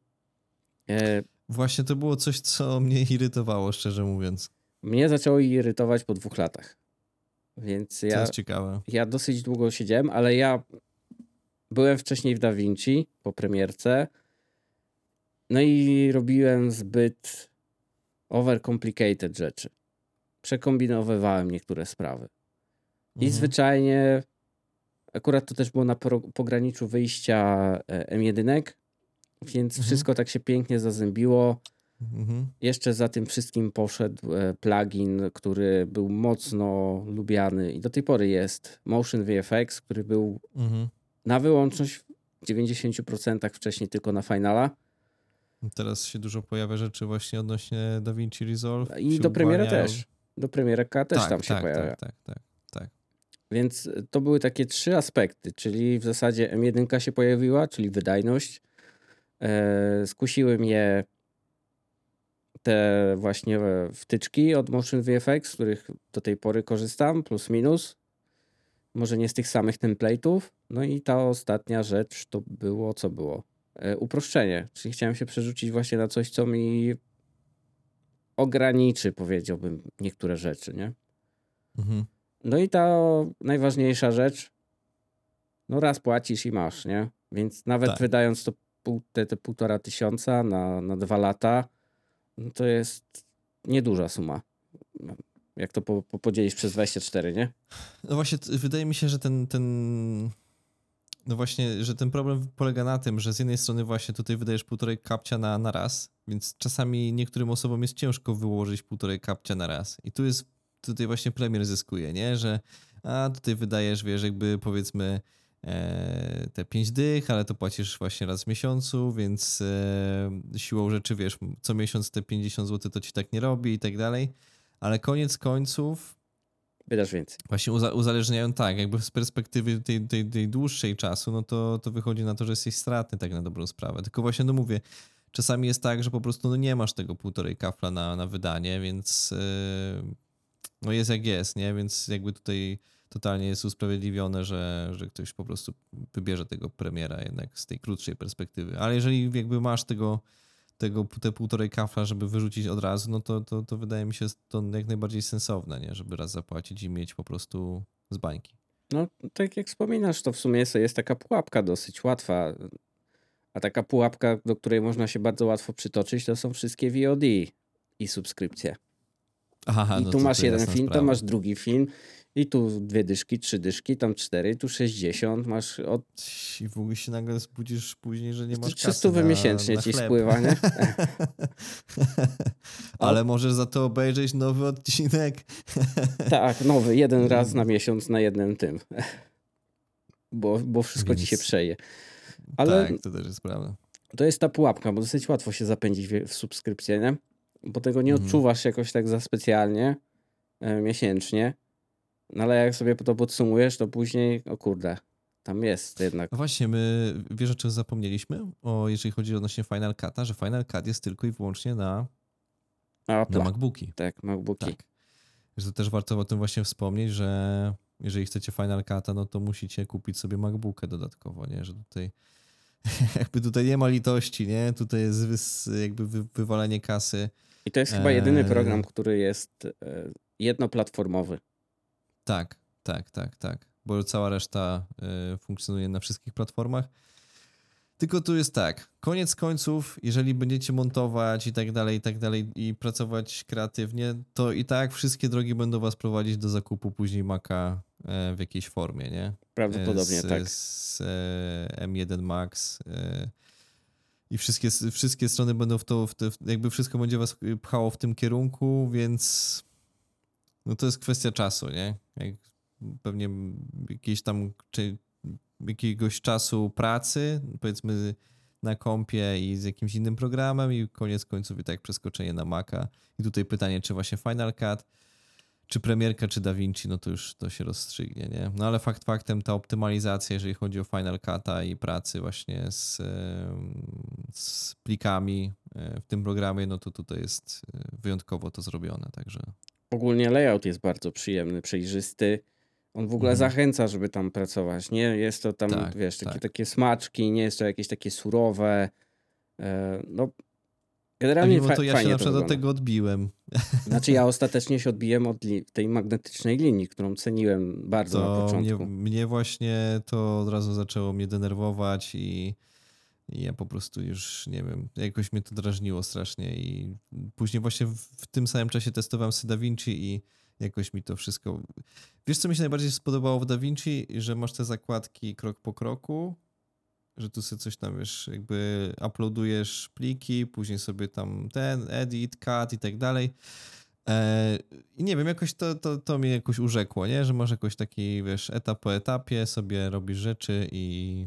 E, Właśnie to było coś, co mnie irytowało, szczerze mówiąc. mnie zaczęło irytować po dwóch latach. Więc To ja, jest ciekawe. ja dosyć długo siedziałem, ale ja byłem wcześniej w Da Vinci po premierce. No i robiłem zbyt overcomplicated rzeczy. Przekombinowywałem niektóre sprawy. I Mhm. zwyczajnie Akurat to też było na pograniczu wyjścia e, M1, więc Mhm. wszystko tak się pięknie zazębiło. Mhm. Jeszcze za tym wszystkim poszedł e, plugin, który był mocno lubiany i do tej pory jest. Motion VFX, który był Mhm. na wyłączność w 90% wcześniej tylko na Finala. Teraz się dużo pojawia rzeczy właśnie odnośnie DaVinci Resolve. I do premiera też. Do premiera K też tak, tam się tak, pojawia. Tak, tak, tak. Więc e, to były takie trzy aspekty, czyli w zasadzie M1 się pojawiła, czyli wydajność. E, skusiły mnie te właśnie e, wtyczki od Motion VFX, z których do tej pory korzystam, plus minus. Może nie z tych samych template'ów. No i ta ostatnia rzecz to było, co było? Uproszczenie, czyli chciałem się przerzucić właśnie na coś, co mi ograniczy, powiedziałbym, niektóre rzeczy, nie? Mhm. No i ta najważniejsza rzecz, no raz płacisz i masz, nie? Więc nawet Tak. wydając to te, te półtora tysiąca na, na dwa lata, no to jest nieduża suma. Jak to po, po, podzielisz przez 24, nie? No właśnie, wydaje mi się, że ten, ten. No właśnie, że ten problem polega na tym, że z jednej strony właśnie tutaj wydajesz półtorej kapcia na, na raz, więc czasami niektórym osobom jest ciężko wyłożyć półtorej kapcia na raz. I tu jest, tutaj właśnie premier zyskuje, nie? Że a tutaj wydajesz, wiesz, jakby powiedzmy e, te pięć dych, ale to płacisz właśnie raz w miesiącu, więc e, siłą rzeczy, wiesz, co miesiąc te 50 zł to ci tak nie robi i tak dalej. Ale koniec końców Wydasz więcej. Właśnie uza- uzależniają tak, jakby z perspektywy tej, tej, tej dłuższej czasu, no to, to wychodzi na to, że jesteś stratny tak na dobrą sprawę. Tylko właśnie, no mówię, czasami jest tak, że po prostu no nie masz tego półtorej kafla na, na wydanie, więc yy, no jest jak jest, nie? Więc jakby tutaj totalnie jest usprawiedliwione, że, że ktoś po prostu wybierze tego premiera jednak z tej krótszej perspektywy. Ale jeżeli jakby masz tego, tego te półtorej kafla, żeby wyrzucić od razu, no to, to, to wydaje mi się to jak najbardziej sensowne, nie? Żeby raz zapłacić i mieć po prostu z bańki. No, tak jak wspominasz, to w sumie jest, jest taka pułapka dosyć łatwa. A taka pułapka, do której można się bardzo łatwo przytoczyć, to są wszystkie VOD i subskrypcje. Aha, I no tu to- masz to jeden film, sprawa. masz drugi film. I tu dwie dyszki, trzy dyszki, tam cztery, tu 60, masz od I w ogóle się nagle zbudzisz później, że nie masz 300 kasy na, miesięcznie na ci chleb. spływa, nie? <laughs> Ale możesz za to obejrzeć nowy odcinek. <laughs> Tak, nowy, jeden raz na miesiąc na jednym tym. Bo, bo wszystko ci się Więc- przeje. Ale Tak, to też jest prawda. to jest ta pułapka, bo dosyć łatwo się zapędzić w, w subskrypcję, nie? Bo tego nie Mhm. odczuwasz jakoś tak za specjalnie e, miesięcznie. No ale jak sobie to podsumujesz, to później, o kurde, tam jest jednak. No właśnie, my wiesz o czym zapomnieliśmy? O, jeżeli chodzi odnośnie Final Cut'a, że Final Cut jest tylko i wyłącznie na, na MacBooki. tak, MacBooki. Tak. Że to też warto o tym właśnie wspomnieć, że jeżeli chcecie Final Cut'a, no to musicie kupić sobie MacBookę dodatkowo, nie? Że tutaj <laughs> jakby tutaj nie ma litości, nie? Tutaj jest jakby wy, wywalenie kasy. I to jest chyba jedyny Eee. program, który jest e, jednoplatformowy. Tak, tak, tak, tak. Bo cała reszta y, funkcjonuje na wszystkich platformach. Tylko tu jest tak, koniec końców, jeżeli będziecie montować i tak dalej, i tak dalej i pracować kreatywnie, to i tak wszystkie drogi będą was prowadzić do zakupu później Maca e, w jakiejś formie, nie? Prawdopodobnie z, tak. Z e, M1 Max e, i wszystkie, wszystkie strony będą w to, w te, jakby wszystko będzie was pchało w tym kierunku, więc no to jest kwestia czasu, nie? Jak pewnie jakieś tam, czy jakiegoś czasu pracy, powiedzmy na kompie i z jakimś innym programem i koniec końców i tak przeskoczenie na Maca. I tutaj pytanie, czy właśnie Final Cut, czy Premierka, czy DaVinci, no to już to się rozstrzygnie, nie? No ale fakt faktem ta optymalizacja, jeżeli chodzi o Final Cut'a i pracy właśnie z, z plikami e, w tym programie, no to tutaj jest e, wyjątkowo to zrobione, także Ogólnie layout jest bardzo przyjemny, przejrzysty. On w ogóle Mhm. zachęca, żeby tam pracować. Nie jest to tam, Tak, wiesz, takie, tak. takie smaczki, nie jest to jakieś takie surowe. E, No, A generalnie mimo to ja się na przykład od tego odbiłem. <laughs> Znaczy ja ostatecznie się odbiłem od tej magnetycznej linii, którą ceniłem bardzo na To mnie, początku. mnie właśnie to od razu zaczęło mnie denerwować i, i ja po prostu już nie wiem, jakoś mnie to drażniło strasznie i później właśnie w, w tym samym czasie testowałem sobie DaVinci i jakoś mi to wszystko... Wiesz, co mi się najbardziej spodobało w DaVinci? Że masz te zakładki krok po kroku, że tu sobie coś tam, wiesz, jakby uploadujesz pliki, później sobie tam ten, edit, cut i tak dalej. E, I nie wiem, jakoś to, to, to mnie jakoś urzekło, nie? Że masz jakoś taki, wiesz, etap po etapie, sobie robisz rzeczy i,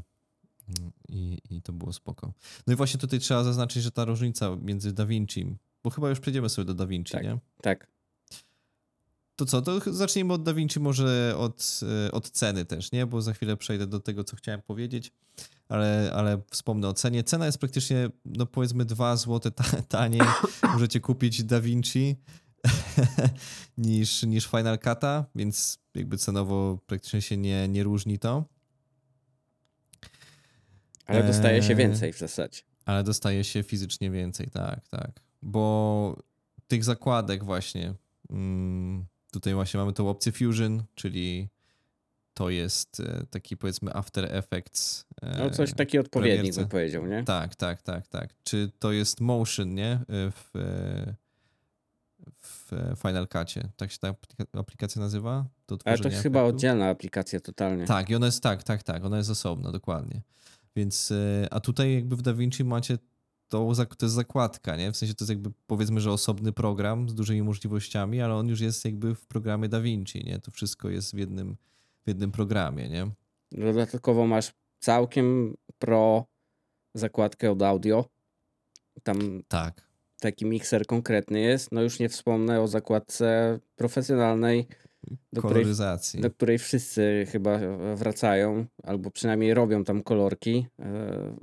i, i to było spoko. No i właśnie tutaj trzeba zaznaczyć, że ta różnica między DaVinci, bo chyba już przejdziemy sobie do DaVinci, Tak. nie? Tak. To co, to zacznijmy od DaVinci, może od, e, od ceny też, nie? Bo za chwilę przejdę do tego, co chciałem powiedzieć, ale, ale wspomnę o cenie. Cena jest praktycznie, no powiedzmy 2 zł ta, taniej. <coughs> Możecie kupić DaVinci <laughs> niż, niż Final Cut'a, więc jakby cenowo praktycznie się nie, nie różni to. Ale dostaje się Eee. więcej w zasadzie. Ale dostaje się fizycznie więcej, tak, tak. Bo tych zakładek właśnie, mm, tutaj właśnie mamy tą opcję Fusion, czyli to jest e, taki powiedzmy After Effects. e, No coś taki odpowiednik bym powiedział, nie? Tak, tak, tak, tak. Czy to jest Motion, nie? E, W, w Final Cutie. Tak się ta aplika- aplikacja nazywa? Do Ale to chyba efektów? oddzielna aplikacja totalnie. Tak, i ona jest tak, tak, tak, ona jest osobna, dokładnie. Więc, a tutaj jakby w DaVinci macie to, zak- to jest zakładka, nie? W sensie to jest jakby powiedzmy, że osobny program z dużymi możliwościami, ale on już jest jakby w programie DaVinci, nie? To wszystko jest w jednym, w jednym programie, nie? Dodatkowo masz całkiem pro zakładkę od audio. Tam Tak. taki mikser konkretny jest. No już nie wspomnę o zakładce profesjonalnej, do której, Koloryzacji. do której wszyscy chyba wracają, albo przynajmniej robią tam kolorki. E,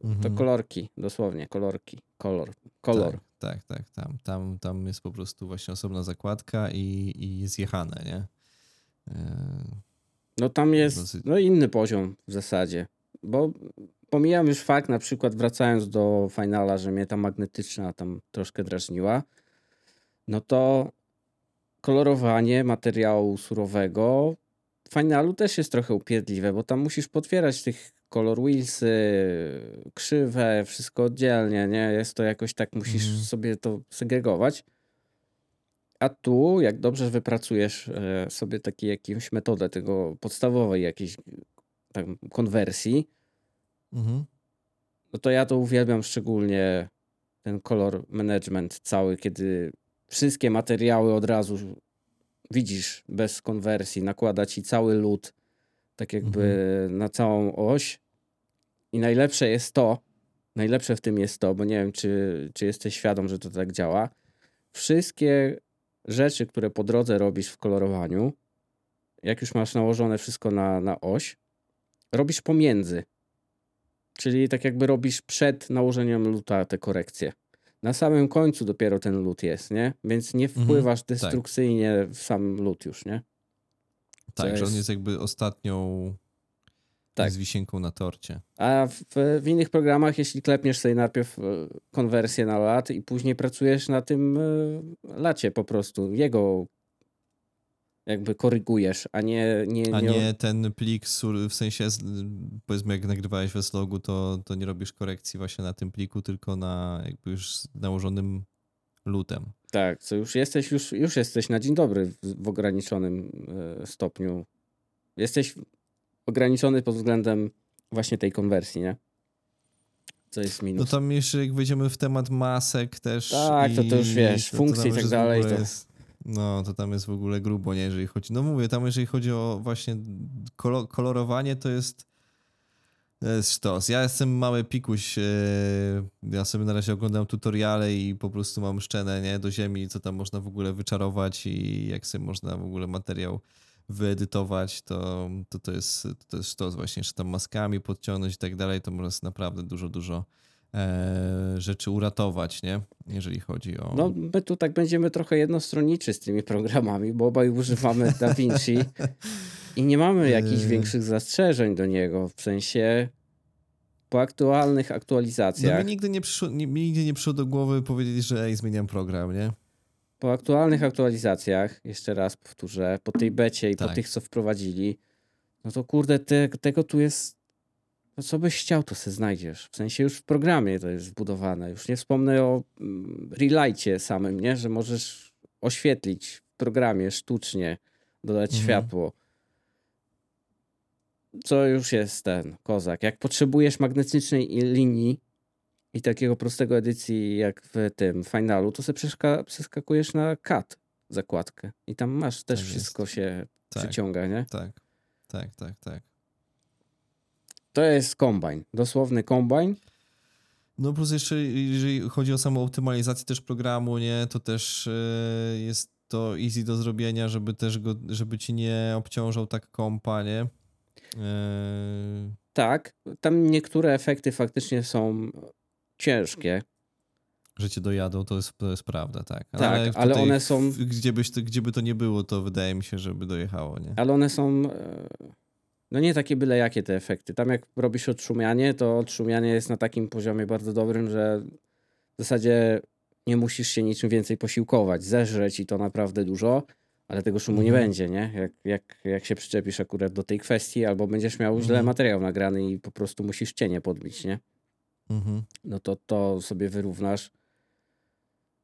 To Mhm. kolorki, dosłownie, kolorki, kolor, kolor. Tak, tak, tak. Tam, tam, tam jest po prostu właśnie osobna zakładka i, i zjechane, nie? E, No tam jest no, inny poziom w zasadzie, bo pomijam już fakt, na przykład wracając do finala, że mnie ta magnetyczna tam troszkę drażniła, no to kolorowanie materiału surowego w finalu też jest trochę upierdliwe, bo tam musisz potwierać tych kolor wheelsy, krzywe, wszystko oddzielnie, nie? Jest to jakoś tak, musisz Mhm. sobie to segregować. A tu, jak dobrze wypracujesz e, sobie taki jakąś metodę tego podstawowej jakiejś tam konwersji, mhm. no to ja to uwielbiam szczególnie ten kolor management cały, kiedy wszystkie materiały od razu widzisz bez konwersji, nakłada ci cały lód tak jakby na całą oś. I najlepsze jest to, najlepsze w tym jest to, bo nie wiem, czy, czy jesteś świadom, że to tak działa. Wszystkie rzeczy, które po drodze robisz w kolorowaniu, jak już masz nałożone wszystko na, na oś, robisz pomiędzy. Czyli tak jakby robisz przed nałożeniem luta te korekcje. Na samym końcu dopiero ten lód jest, nie? Więc nie Mhm, wpływasz destrukcyjnie w sam lód już, nie? Tak, Co że on jest- jest jakby ostatnią Tak. z wisienką na torcie. A w, w innych programach, jeśli klepniesz sobie najpierw e, konwersję na lat i później pracujesz na tym e, lacie po prostu, jego jakby korygujesz, a nie... nie, A nie ten plik, w sensie, powiedzmy, jak nagrywałeś w S-Logu, to, to nie robisz korekcji właśnie na tym pliku, tylko na jakby już nałożonym lutem. Tak, co już jesteś, już, już jesteś na dzień dobry w, w ograniczonym e, stopniu. Jesteś ograniczony pod względem właśnie tej konwersji, nie? Co jest No minus. tam jeszcze jak wejdziemy w temat masek też Tak, to- to już wiesz, to- funkcje i tak dalej, to- Jest, no, to tam jest w ogóle grubo, nie? Jeżeli chodzi, no mówię, tam jeżeli chodzi o właśnie kolo- kolorowanie, to jest to jest sztos. Ja jestem mały pikuś, e, ja sobie na razie oglądam tutoriale i po prostu mam szczenę, nie? Do ziemi, co tam można w ogóle wyczarować i jak sobie można w ogóle materiał wyedytować, to to, to jest to jest sztos właśnie, że tam maskami podciągnąć i tak dalej, to można naprawdę dużo, dużo rzeczy uratować, nie? Jeżeli chodzi o... No, my tu tak będziemy trochę jednostronniczy z tymi programami, bo obaj używamy DaVinci <laughs> i nie mamy jakichś Yy. większych zastrzeżeń do niego. W sensie po aktualnych no aktualizacjach, mi nigdy nie przyszło, mi nigdy nie przyszło do głowy powiedzieć, że ej, zmieniam program, nie? po aktualnych aktualizacjach, jeszcze raz powtórzę, po tej becie i po Tak. tych, co wprowadzili, no to kurde, te, tego tu jest. No co byś chciał, to se znajdziesz. W sensie już w programie to jest wbudowane. Już nie wspomnę o mm, relightie samym, nie? Że możesz oświetlić programie sztucznie dodać Mhm. światło, co już jest ten kozak. Jak potrzebujesz magnetycznej linii i takiego prostego edycji jak w tym finalu, to sobie przeskakujesz na cut zakładkę i tam masz też Tak jest. wszystko się Tak. przyciąga, nie? Tak, tak, tak, tak. To jest kombine, dosłowny kombine. No plus jeszcze jeżeli chodzi o samą optymalizację też programu, nie, to też e, jest to easy do zrobienia, żeby też go, żeby ci nie obciążał tak kompa, nie? E, Tak, tam niektóre efekty faktycznie są ciężkie, że cię dojadą, to jest, to jest prawda, tak. Tak, ale tutaj one są- Gdzie, byś gdzie by to nie było, to wydaje mi się, żeby dojechało, nie? ale one są e, no nie takie byle jakie te efekty. Tam jak robisz odszumianie, to odszumianie jest na takim poziomie bardzo dobrym, że w zasadzie nie musisz się niczym więcej posiłkować. Zeżre ci to naprawdę dużo, ale tego szumu nie Mhm. będzie, nie? Jak, jak, jak się przyczepisz akurat do tej kwestii, albo będziesz miał źle Mhm. materiał nagrany i po prostu musisz cienie podbić, nie? Mhm. no to to sobie wyrównasz.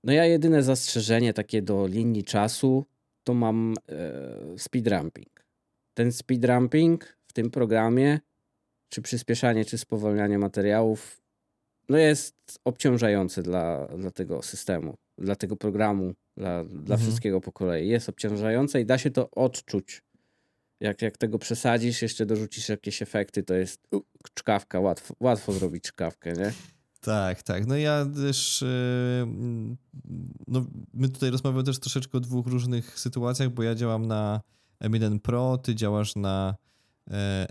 No ja jedyne zastrzeżenie takie do linii czasu to mam e, speedramping. Ten speedramping w tym programie, czy przyspieszanie, czy spowalnianie materiałów, no jest obciążający dla, dla tego systemu, dla tego programu, dla, dla Mhm. wszystkiego po kolei. Jest obciążające i da się to odczuć. Jak, jak tego przesadzisz, jeszcze dorzucisz jakieś efekty, to jest u, czkawka, łatwo, łatwo zrobić czkawkę, nie? Tak, tak. No ja też. e, mm, No, my tutaj rozmawiamy też troszeczkę o dwóch różnych sytuacjach, bo ja działam na M1 Pro, ty działasz na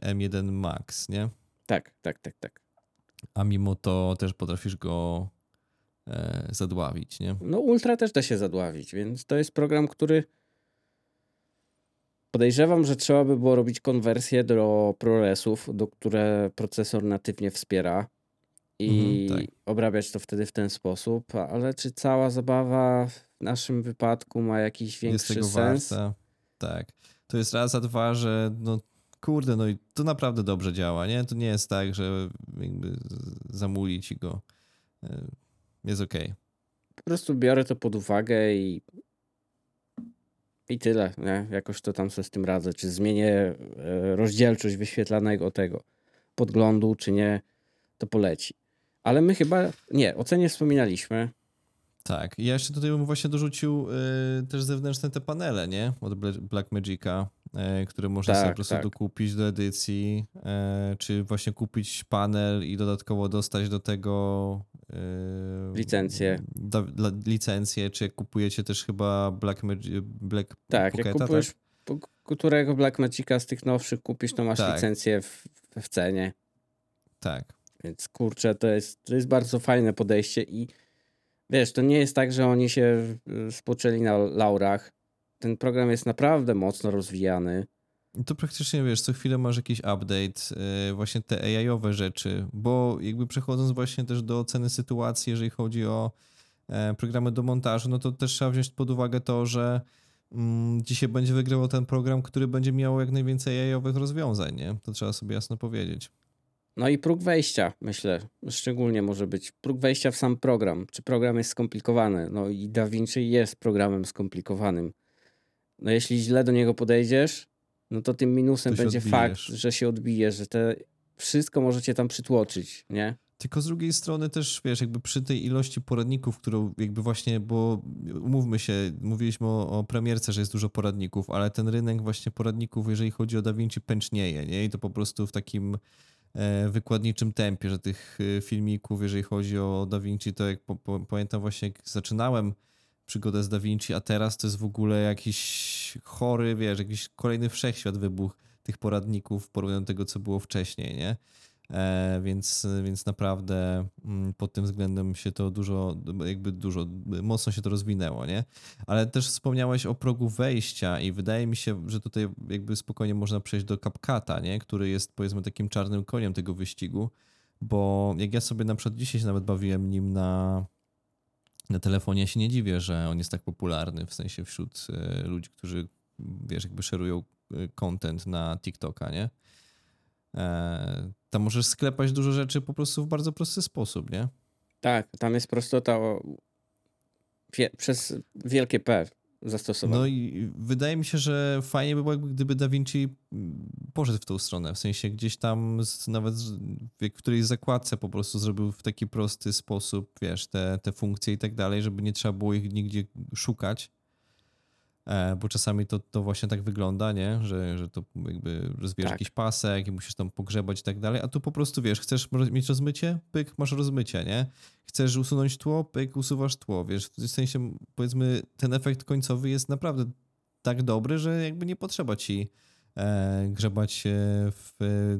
M1 Max, nie? Tak, tak, tak, tak. A mimo to też potrafisz go e, zadławić, nie? No Ultra też da się zadławić, więc to jest program, który podejrzewam, że trzeba by było robić konwersję do ProResów, do które procesor natywnie wspiera i Mhm, tak. obrabiać to wtedy w ten sposób, ale czy cała zabawa w naszym wypadku ma jakiś Jest większy tego sens? warta. Tak. To jest raz, a dwa, że no kurde, no i to naprawdę dobrze działa, nie? To nie jest tak, że jakby zamuli ci go. E, Jest okej. Po prostu biorę to pod uwagę i i tyle, nie? Jakoś to tam sobie z tym radzę. Czy zmienię e, rozdzielczość wyświetlanego tego podglądu, czy nie, to poleci. Ale my chyba, nie, o cenie wspominaliśmy. Tak. Ja jeszcze tutaj bym właśnie dorzucił y, też zewnętrzne te panele, nie? Od Bla- Blackmagica, y, które można sobie Tak, po prostu tak. dokupić do edycji, y, czy właśnie kupić panel i dodatkowo dostać do tego y, Licencję. Dla, licencję, czy jak kupujecie też chyba Black, Magi- Black Tak, Pocketa, jak kupujesz po- którego Blackmagica z tych nowszych kupisz, to masz Tak. licencję w, w cenie. Tak. Więc kurczę, to jest, to jest bardzo fajne podejście i wiesz, to nie jest tak, że oni się y, spoczęli na laurach. Ten program jest naprawdę mocno rozwijany. To praktycznie wiesz, co chwilę masz jakiś update, yy, właśnie te AI-owe rzeczy, bo jakby przechodząc właśnie też do oceny sytuacji, jeżeli chodzi o e, programy do montażu, no to też trzeba wziąć pod uwagę to, że mm, dzisiaj będzie wygrywał ten program, który będzie miał jak najwięcej AI-owych rozwiązań, nie? To trzeba sobie jasno powiedzieć. No i próg wejścia, myślę, szczególnie może być próg wejścia w sam program. Czy program jest skomplikowany? No i DaVinci jest programem skomplikowanym. No jeśli źle do niego podejdziesz, no to tym minusem To będzie odbijesz. fakt, że się odbijesz, że te wszystko możecie tam przytłoczyć, nie? Tylko z drugiej strony też, wiesz, jakby przy tej ilości poradników, którą jakby właśnie, bo umówmy się, mówiliśmy o, o premierce, że jest dużo poradników, ale ten rynek właśnie poradników, jeżeli chodzi o DaVinci, pęcznieje, nie? I to po prostu w takim e, wykładniczym tempie, że tych e, filmików, jeżeli chodzi o DaVinci, to jak po, po, pamiętam właśnie, jak zaczynałem przygodę z DaVinci, a teraz to jest w ogóle jakiś chory, wiesz, jakiś kolejny wszechświat wybuch tych poradników w porównaniu do tego, co było wcześniej, nie? E, więc, więc naprawdę mm, pod tym względem się to dużo, jakby dużo, mocno się to rozwinęło, nie? Ale też wspomniałeś o progu wejścia i wydaje mi się, że tutaj jakby spokojnie można przejść do CapCata, nie? Który jest powiedzmy takim czarnym koniem tego wyścigu, bo jak ja sobie na przykład dzisiaj się nawet bawiłem nim na, na telefonie, ja się nie dziwię, że on jest tak popularny, w sensie wśród e, ludzi, którzy wiesz, jakby szerują e, content na TikToka, nie? E, tam możesz sklepać dużo rzeczy po prostu w bardzo prosty sposób, nie? Tak, tam jest prostota o, przez wielkie P. No i wydaje mi się, że fajnie by było, gdyby Da Vinci poszedł w tą stronę. W sensie gdzieś tam nawet w którejś zakładce po prostu zrobił w taki prosty sposób, wiesz, te, te funkcje i tak dalej, żeby nie trzeba było ich nigdzie szukać. E, bo czasami to, to właśnie tak wygląda, nie? Że, że to jakby rozwijasz Tak. jakiś pasek i musisz tam pogrzebać i tak dalej, a tu po prostu wiesz, chcesz mieć rozmycie, pyk, masz rozmycie, nie? Chcesz usunąć tło, pyk, usuwasz tło, wiesz, w sensie powiedzmy ten efekt końcowy jest naprawdę tak dobry, że jakby nie potrzeba ci e, grzebać w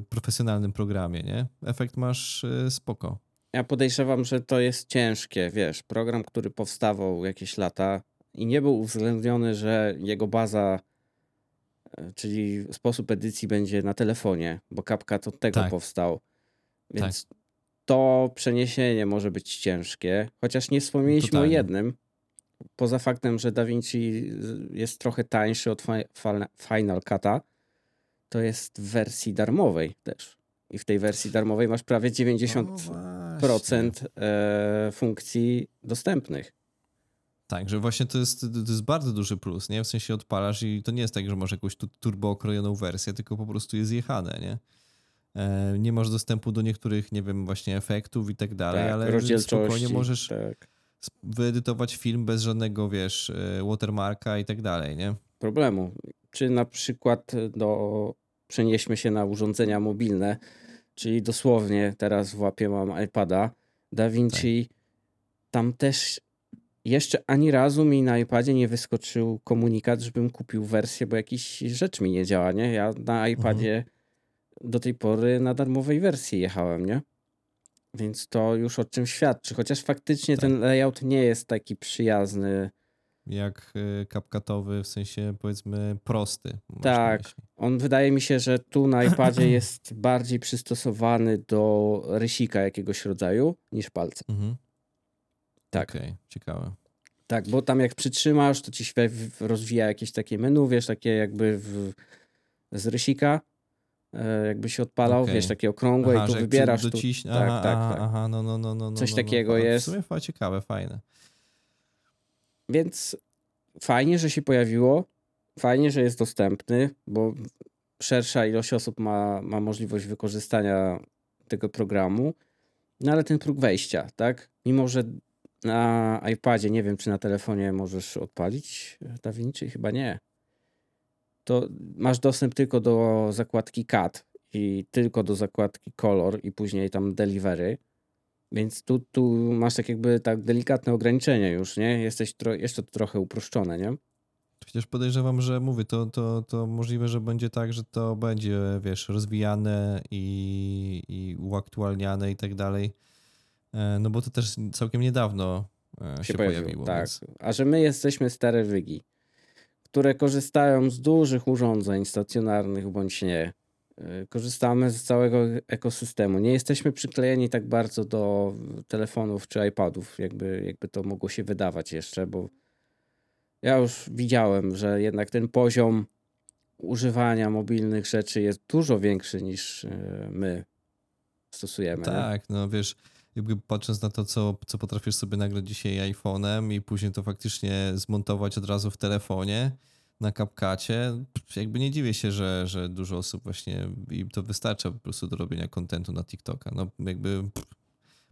profesjonalnym programie, nie? Efekt masz e, spoko. Ja podejrzewam, że to jest ciężkie, wiesz, program, który powstawał jakieś lata i nie był uwzględniony, że jego baza, e, czyli sposób edycji będzie na telefonie, bo CapCut od tego Tak. powstał. Więc to przeniesienie może być ciężkie, chociaż nie wspomnieliśmy Totalnie. o jednym. Poza faktem, że DaVinci jest trochę tańszy od Fi- Fi- Final Cut'a, to jest w wersji darmowej też. I w tej wersji darmowej masz prawie 90% No e, funkcji dostępnych. Tak, że właśnie to jest, to jest bardzo duży plus, nie? W sensie odpalasz i to nie jest tak, że masz jakąś tu turbo okrojoną wersję, tylko po prostu jest jechane, nie? E, nie masz dostępu do niektórych, nie wiem, właśnie efektów i tak dalej, tak, ale spokojnie możesz Tak. wyedytować film bez żadnego, wiesz, e, watermarka i tak dalej, nie? Problemu. Czy na przykład do, przenieśmy się na urządzenia mobilne, czyli dosłownie teraz w łapie mam iPada, DaVinci, Tak. tam też jeszcze ani razu mi na iPadzie nie wyskoczył komunikat, żebym kupił wersję, bo jakiś rzecz mi nie działa, nie? Ja na iPadzie do tej pory na darmowej wersji jechałem, nie? Więc to już o czym świadczy. Chociaż faktycznie Tak. ten layout nie jest taki przyjazny. Jak e, kapkatowy, w sensie powiedzmy prosty. Tak. On wydaje mi się, że tu na iPadzie <clears throat> jest bardziej przystosowany do rysika jakiegoś rodzaju niż palce. Mhm. Tak. Okej, ciekawe. Tak, bo tam jak przytrzymasz, to ci się rozwija jakieś takie menu, wiesz, takie jakby w, z rysika, e, jakby się odpalał, Okej. wiesz, takie okrągłe Aha, i tu wybierasz. przy- Tu, dociś... tak, aha, tak, tak. aha, no, no, no, no, no, Coś no, takiego no. jest. W sumie fa- ciekawe, fajne. Więc fajnie, że się pojawiło, fajnie, że jest dostępny, bo szersza ilość osób ma, ma możliwość wykorzystania tego programu. No ale ten próg wejścia, tak? Mimo, że na iPadzie, nie wiem czy na telefonie możesz odpalić DaVinci, chyba nie. To masz dostęp tylko do zakładki Cut i tylko do zakładki Color i później tam Delivery. Więc tu, tu masz tak jakby tak delikatne ograniczenie już, nie? Jesteś tro, jeszcze trochę uproszczone, nie? Przecież podejrzewam, że mówię, to, to, to możliwe, że będzie tak, że to będzie, wiesz, rozwijane i, i uaktualniane i tak dalej. E, No bo to też całkiem niedawno e, się, pojawiło. tak. Więc... A że my jesteśmy stare wygi, które korzystają z dużych urządzeń stacjonarnych bądź nie. y, Korzystamy z całego ekosystemu. Nie jesteśmy przyklejeni tak bardzo do telefonów czy iPadów, jakby, jakby to mogło się wydawać jeszcze, bo ja już widziałem, że jednak ten poziom używania mobilnych rzeczy jest dużo większy niż my stosujemy. nie? Tak, no wiesz, jakby patrząc na to, co, co potrafisz sobie nagrać dzisiaj iPhone'em i później to faktycznie zmontować od razu w telefonie na kapkacie, jakby nie dziwię się, że, że dużo osób właśnie im to wystarcza po prostu do robienia kontentu na TikToka. No jakby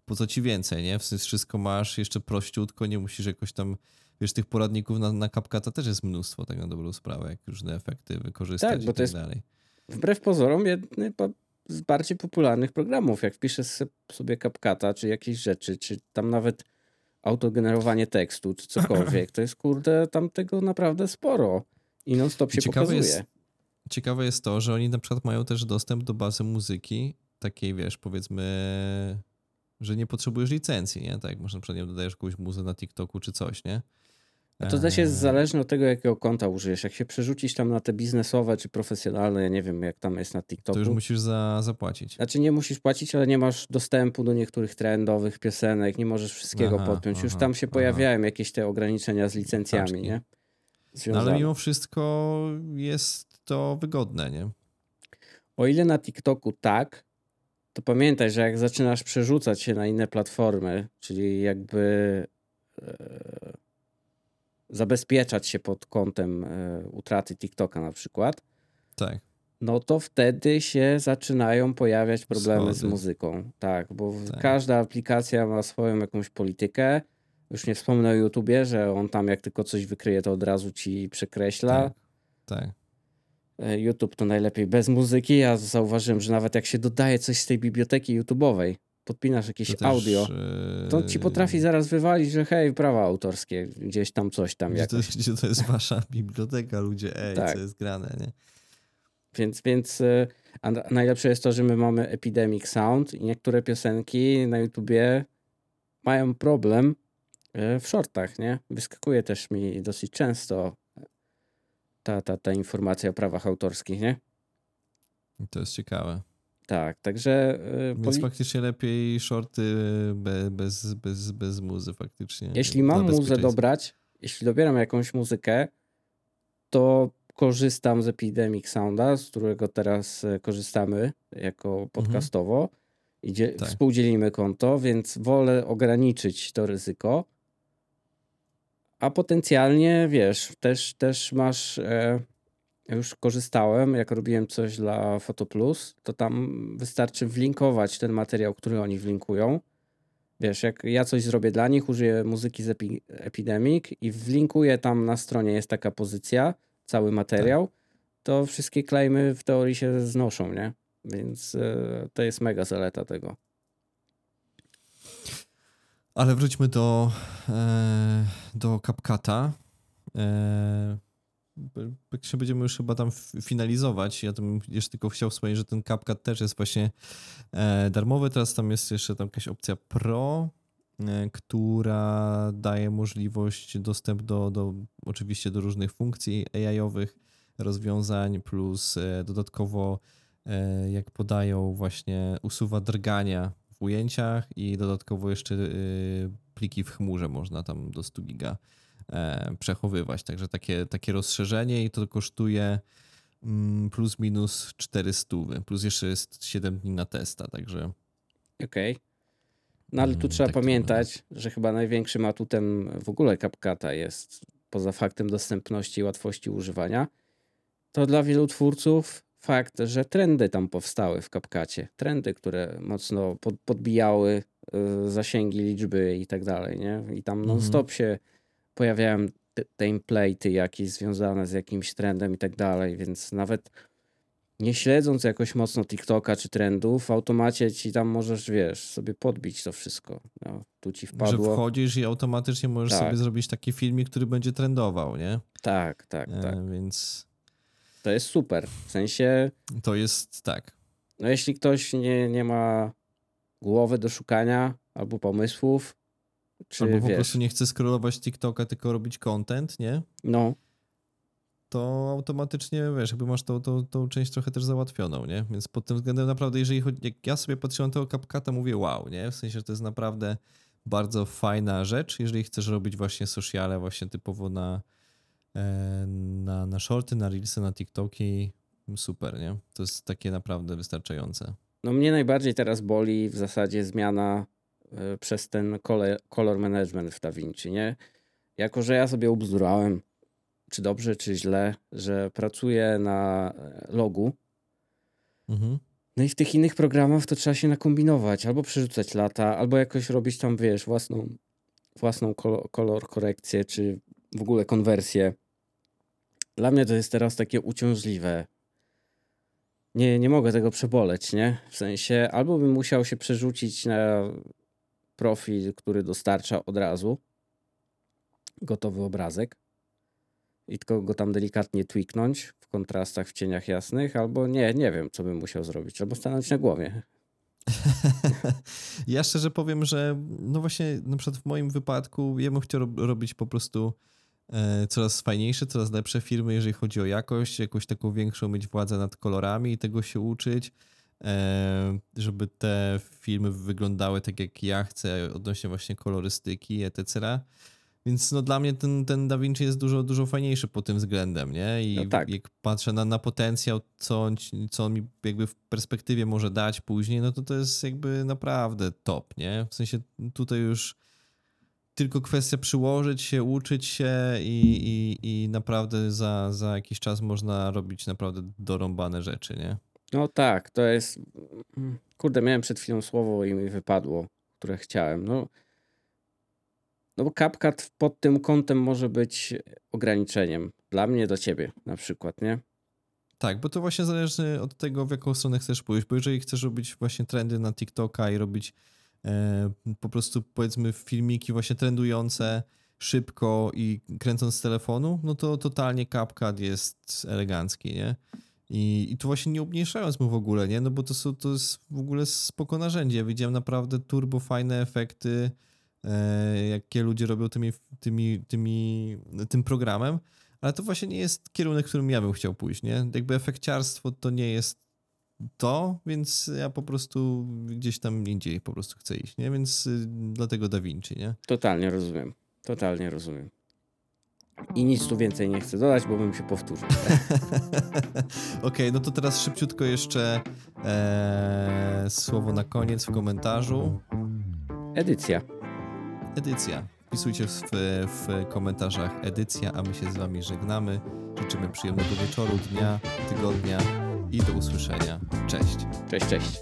po co ci więcej, nie? W sensie wszystko masz jeszcze prościutko, nie musisz jakoś tam, wiesz, tych poradników na, na kapkata też jest mnóstwo, tak na dobrą sprawę, jak różne efekty wykorzystać Tak, i tak jest dalej. wbrew pozorom jedny z bardziej popularnych programów. Jak wpiszesz se- sobie CapCut'a, czy jakieś rzeczy, czy tam nawet autogenerowanie tekstu, czy cokolwiek, to jest kurde tam tego naprawdę sporo. I non stop I się ciekawe pokazuje. jest- Ciekawe jest to, że oni na przykład mają też dostęp do bazy muzyki, takiej wiesz, powiedzmy, że nie potrzebujesz licencji, nie? Tak masz na przykład, nie dodajesz jakąś muzę na TikToku czy coś, nie? A to też jest zależne od tego, jakiego konta użyjesz. Jak się przerzucisz tam na te biznesowe czy profesjonalne, ja nie wiem jak tam jest na To TikToku. już musisz za, zapłacić. Znaczy nie musisz płacić, ale nie masz dostępu do niektórych trendowych piosenek, nie możesz wszystkiego Aha, podpiąć. Już aha, tam się aha. pojawiają jakieś te ograniczenia z licencjami, Paczki. nie? No, ale mimo wszystko jest to wygodne, nie? O ile na TikToku tak, to pamiętaj, że jak zaczynasz przerzucać się na inne platformy, czyli jakby e, zabezpieczać się pod kątem e, utraty TikToka na przykład, Tak. no to wtedy się zaczynają pojawiać problemy z muzyką. Tak, bo Tak. każda aplikacja ma swoją jakąś politykę. Już nie wspomnę o YouTubie, że on tam jak tylko coś wykryje, to od razu ci przekreśla. Tak. Tak. E, YouTube to najlepiej bez muzyki. Ja zauważyłem, że nawet jak się dodaje coś z tej biblioteki YouTube'owej, podpinasz jakieś To też, audio, to ci e, potrafi zaraz wywalić, że hej, prawa autorskie, gdzieś tam coś tam Gdzie to, gdzie to jest wasza <laughs> biblioteka, ludzie? Ej, Tak. co jest grane, nie? Więc, więc e, a na- najlepsze jest to, że my mamy Epidemic Sound i niektóre piosenki na YouTubie mają problem e, w shortach, nie? Wyskakuje też mi dosyć często ta, ta, ta informacja o prawach autorskich, nie? To jest ciekawe. Tak, także e, Więc faktycznie lepiej shorty be, bez, bez, bez muzy faktycznie. jeśli mam muzę dobrać, jeśli dobieram jakąś muzykę, to korzystam z Epidemic Sounda, z którego teraz e, korzystamy jako podcastowo. I dzie- Tak. współdzielimy konto, więc wolę ograniczyć to ryzyko. A potencjalnie, wiesz, też, też masz. E, już korzystałem, jak robiłem coś dla Fotoplus, to tam wystarczy wlinkować ten materiał, który oni wlinkują. Wiesz, jak ja coś zrobię dla nich, użyję muzyki z Epi Epidemic i wlinkuję tam na stronie, jest taka pozycja, cały materiał, to wszystkie klejmy w teorii się znoszą, nie? Więc e, to jest mega zaleta tego. Ale wróćmy do, e, do CapCata. E, się będziemy już chyba tam finalizować, ja bym jeszcze tylko chciał wspomnieć, że ten CapCut też jest właśnie e, darmowy. Teraz tam jest jeszcze tam jakaś opcja Pro, e, która daje możliwość dostęp do, do oczywiście do różnych funkcji AI-owych, rozwiązań, plus e, dodatkowo jak podają właśnie usuwa drgania w ujęciach i dodatkowo jeszcze pliki w chmurze można tam do 100 giga przechowywać. Także takie, takie rozszerzenie i to kosztuje mm, plus minus 400, plus jeszcze jest 7 dni na testa, także Okej. No ale tu Mm, trzeba tak pamiętać, że chyba największym atutem w ogóle CapCata jest, poza faktem dostępności i łatwości używania, to dla wielu twórców fakt, że trendy tam powstały w CapCacie. Trendy, które mocno pod, podbijały y, zasięgi, liczby i tak dalej, nie? I tam Mhm. non-stop się pojawiają te- template'y jakieś związane z jakimś trendem i tak dalej, więc nawet nie śledząc jakoś mocno TikToka czy trendów, w automacie ci tam możesz, wiesz, sobie podbić to wszystko. No, tu ci że wpadło. wchodzisz i automatycznie możesz Tak. sobie zrobić taki filmik, który będzie trendował, nie? Tak, tak, E, tak. Więc To jest super. W sensie, to jest tak. no jeśli ktoś nie, nie ma głowy do szukania albo pomysłów, czy Albo po wiesz, prostu nie chce scrollować TikToka, tylko robić content, nie? no, to automatycznie, wiesz, jakby masz tą, tą, tą część trochę też załatwioną, nie? Więc pod tym względem naprawdę, jeżeli chodzi, jak ja sobie patrzyłem na tego CapCuta, mówię wow, nie? W sensie, że to jest naprawdę bardzo fajna rzecz, jeżeli chcesz robić właśnie sociale właśnie typowo na, e, na, na shorty, na reelsy, na TikToki, super, nie? To jest takie naprawdę wystarczające. no mnie najbardziej teraz boli w zasadzie zmiana przez ten color, color management w DaVinci, nie? Jako, że ja sobie ubzdurałem, czy dobrze, czy źle, że pracuję na e, logu, Mhm. No i w tych innych programach to trzeba się nakombinować, albo przerzucać lata, albo jakoś robić tam, wiesz, własną, własną kolor, kolor korekcję, czy w ogóle konwersję. Dla mnie to jest teraz takie uciążliwe. Nie, nie mogę tego przeboleć, nie? W sensie, albo bym musiał się przerzucić na profil, który dostarcza od razu. Gotowy obrazek. I tylko go tam delikatnie tweaknąć w kontrastach, w cieniach jasnych, albo nie, nie wiem, co bym musiał zrobić, albo stanąć na głowie. <laughs> ja szczerze powiem, że no właśnie na przykład w moim wypadku ja bym chciał rob- robić po prostu e, coraz fajniejsze, coraz lepsze firmy, jeżeli chodzi o jakość, jakąś taką większą mieć władzę nad kolorami i tego się uczyć, żeby te filmy wyglądały tak jak ja chcę odnośnie właśnie kolorystyki, etc. Więc no dla mnie ten, ten Da Vinci jest dużo, dużo fajniejszy pod tym względem, nie? I No tak. jak patrzę na, na potencjał, co on, co on mi jakby w perspektywie może dać później, no to to jest jakby naprawdę top, nie? W sensie tutaj już tylko kwestia przyłożyć się, uczyć się i, i, i naprawdę za, za jakiś czas można robić naprawdę dorąbane rzeczy, nie? No tak, to jest. mm, Kurde, miałem przed chwilą słowo i mi wypadło, które chciałem. No, no bo CapCut pod tym kątem może być ograniczeniem. Dla mnie, dla ciebie na przykład, nie? Tak, bo to właśnie zależy od tego, w jaką stronę chcesz pójść, bo jeżeli chcesz robić właśnie trendy na TikToka i robić e, po prostu powiedzmy filmiki właśnie trendujące szybko i kręcąc z telefonu, no to totalnie CapCut jest elegancki, nie? I, I tu właśnie nie umniejszając mu w ogóle, nie? No bo to, są, to jest w ogóle spoko narzędzie. Ja widziałem naprawdę turbo fajne efekty, e, jakie ludzie robią tymi, tymi, tymi, tym programem, ale to właśnie nie jest kierunek, którym ja bym chciał pójść, nie? Jakby efekciarstwo to nie jest to, więc ja po prostu gdzieś tam indziej po prostu chcę iść, nie? Więc y, dlatego Da Vinci, nie? Totalnie rozumiem. Totalnie rozumiem. I nic tu więcej nie chcę dodać, bo bym się powtórzył. <laughs> Okej, no to teraz szybciutko jeszcze e, słowo na koniec w komentarzu. Edycja. Edycja. Wpisujcie w, w komentarzach edycja, a my się z wami żegnamy. Życzymy przyjemnego wieczoru, dnia, tygodnia i do usłyszenia. Cześć. Cześć, cześć.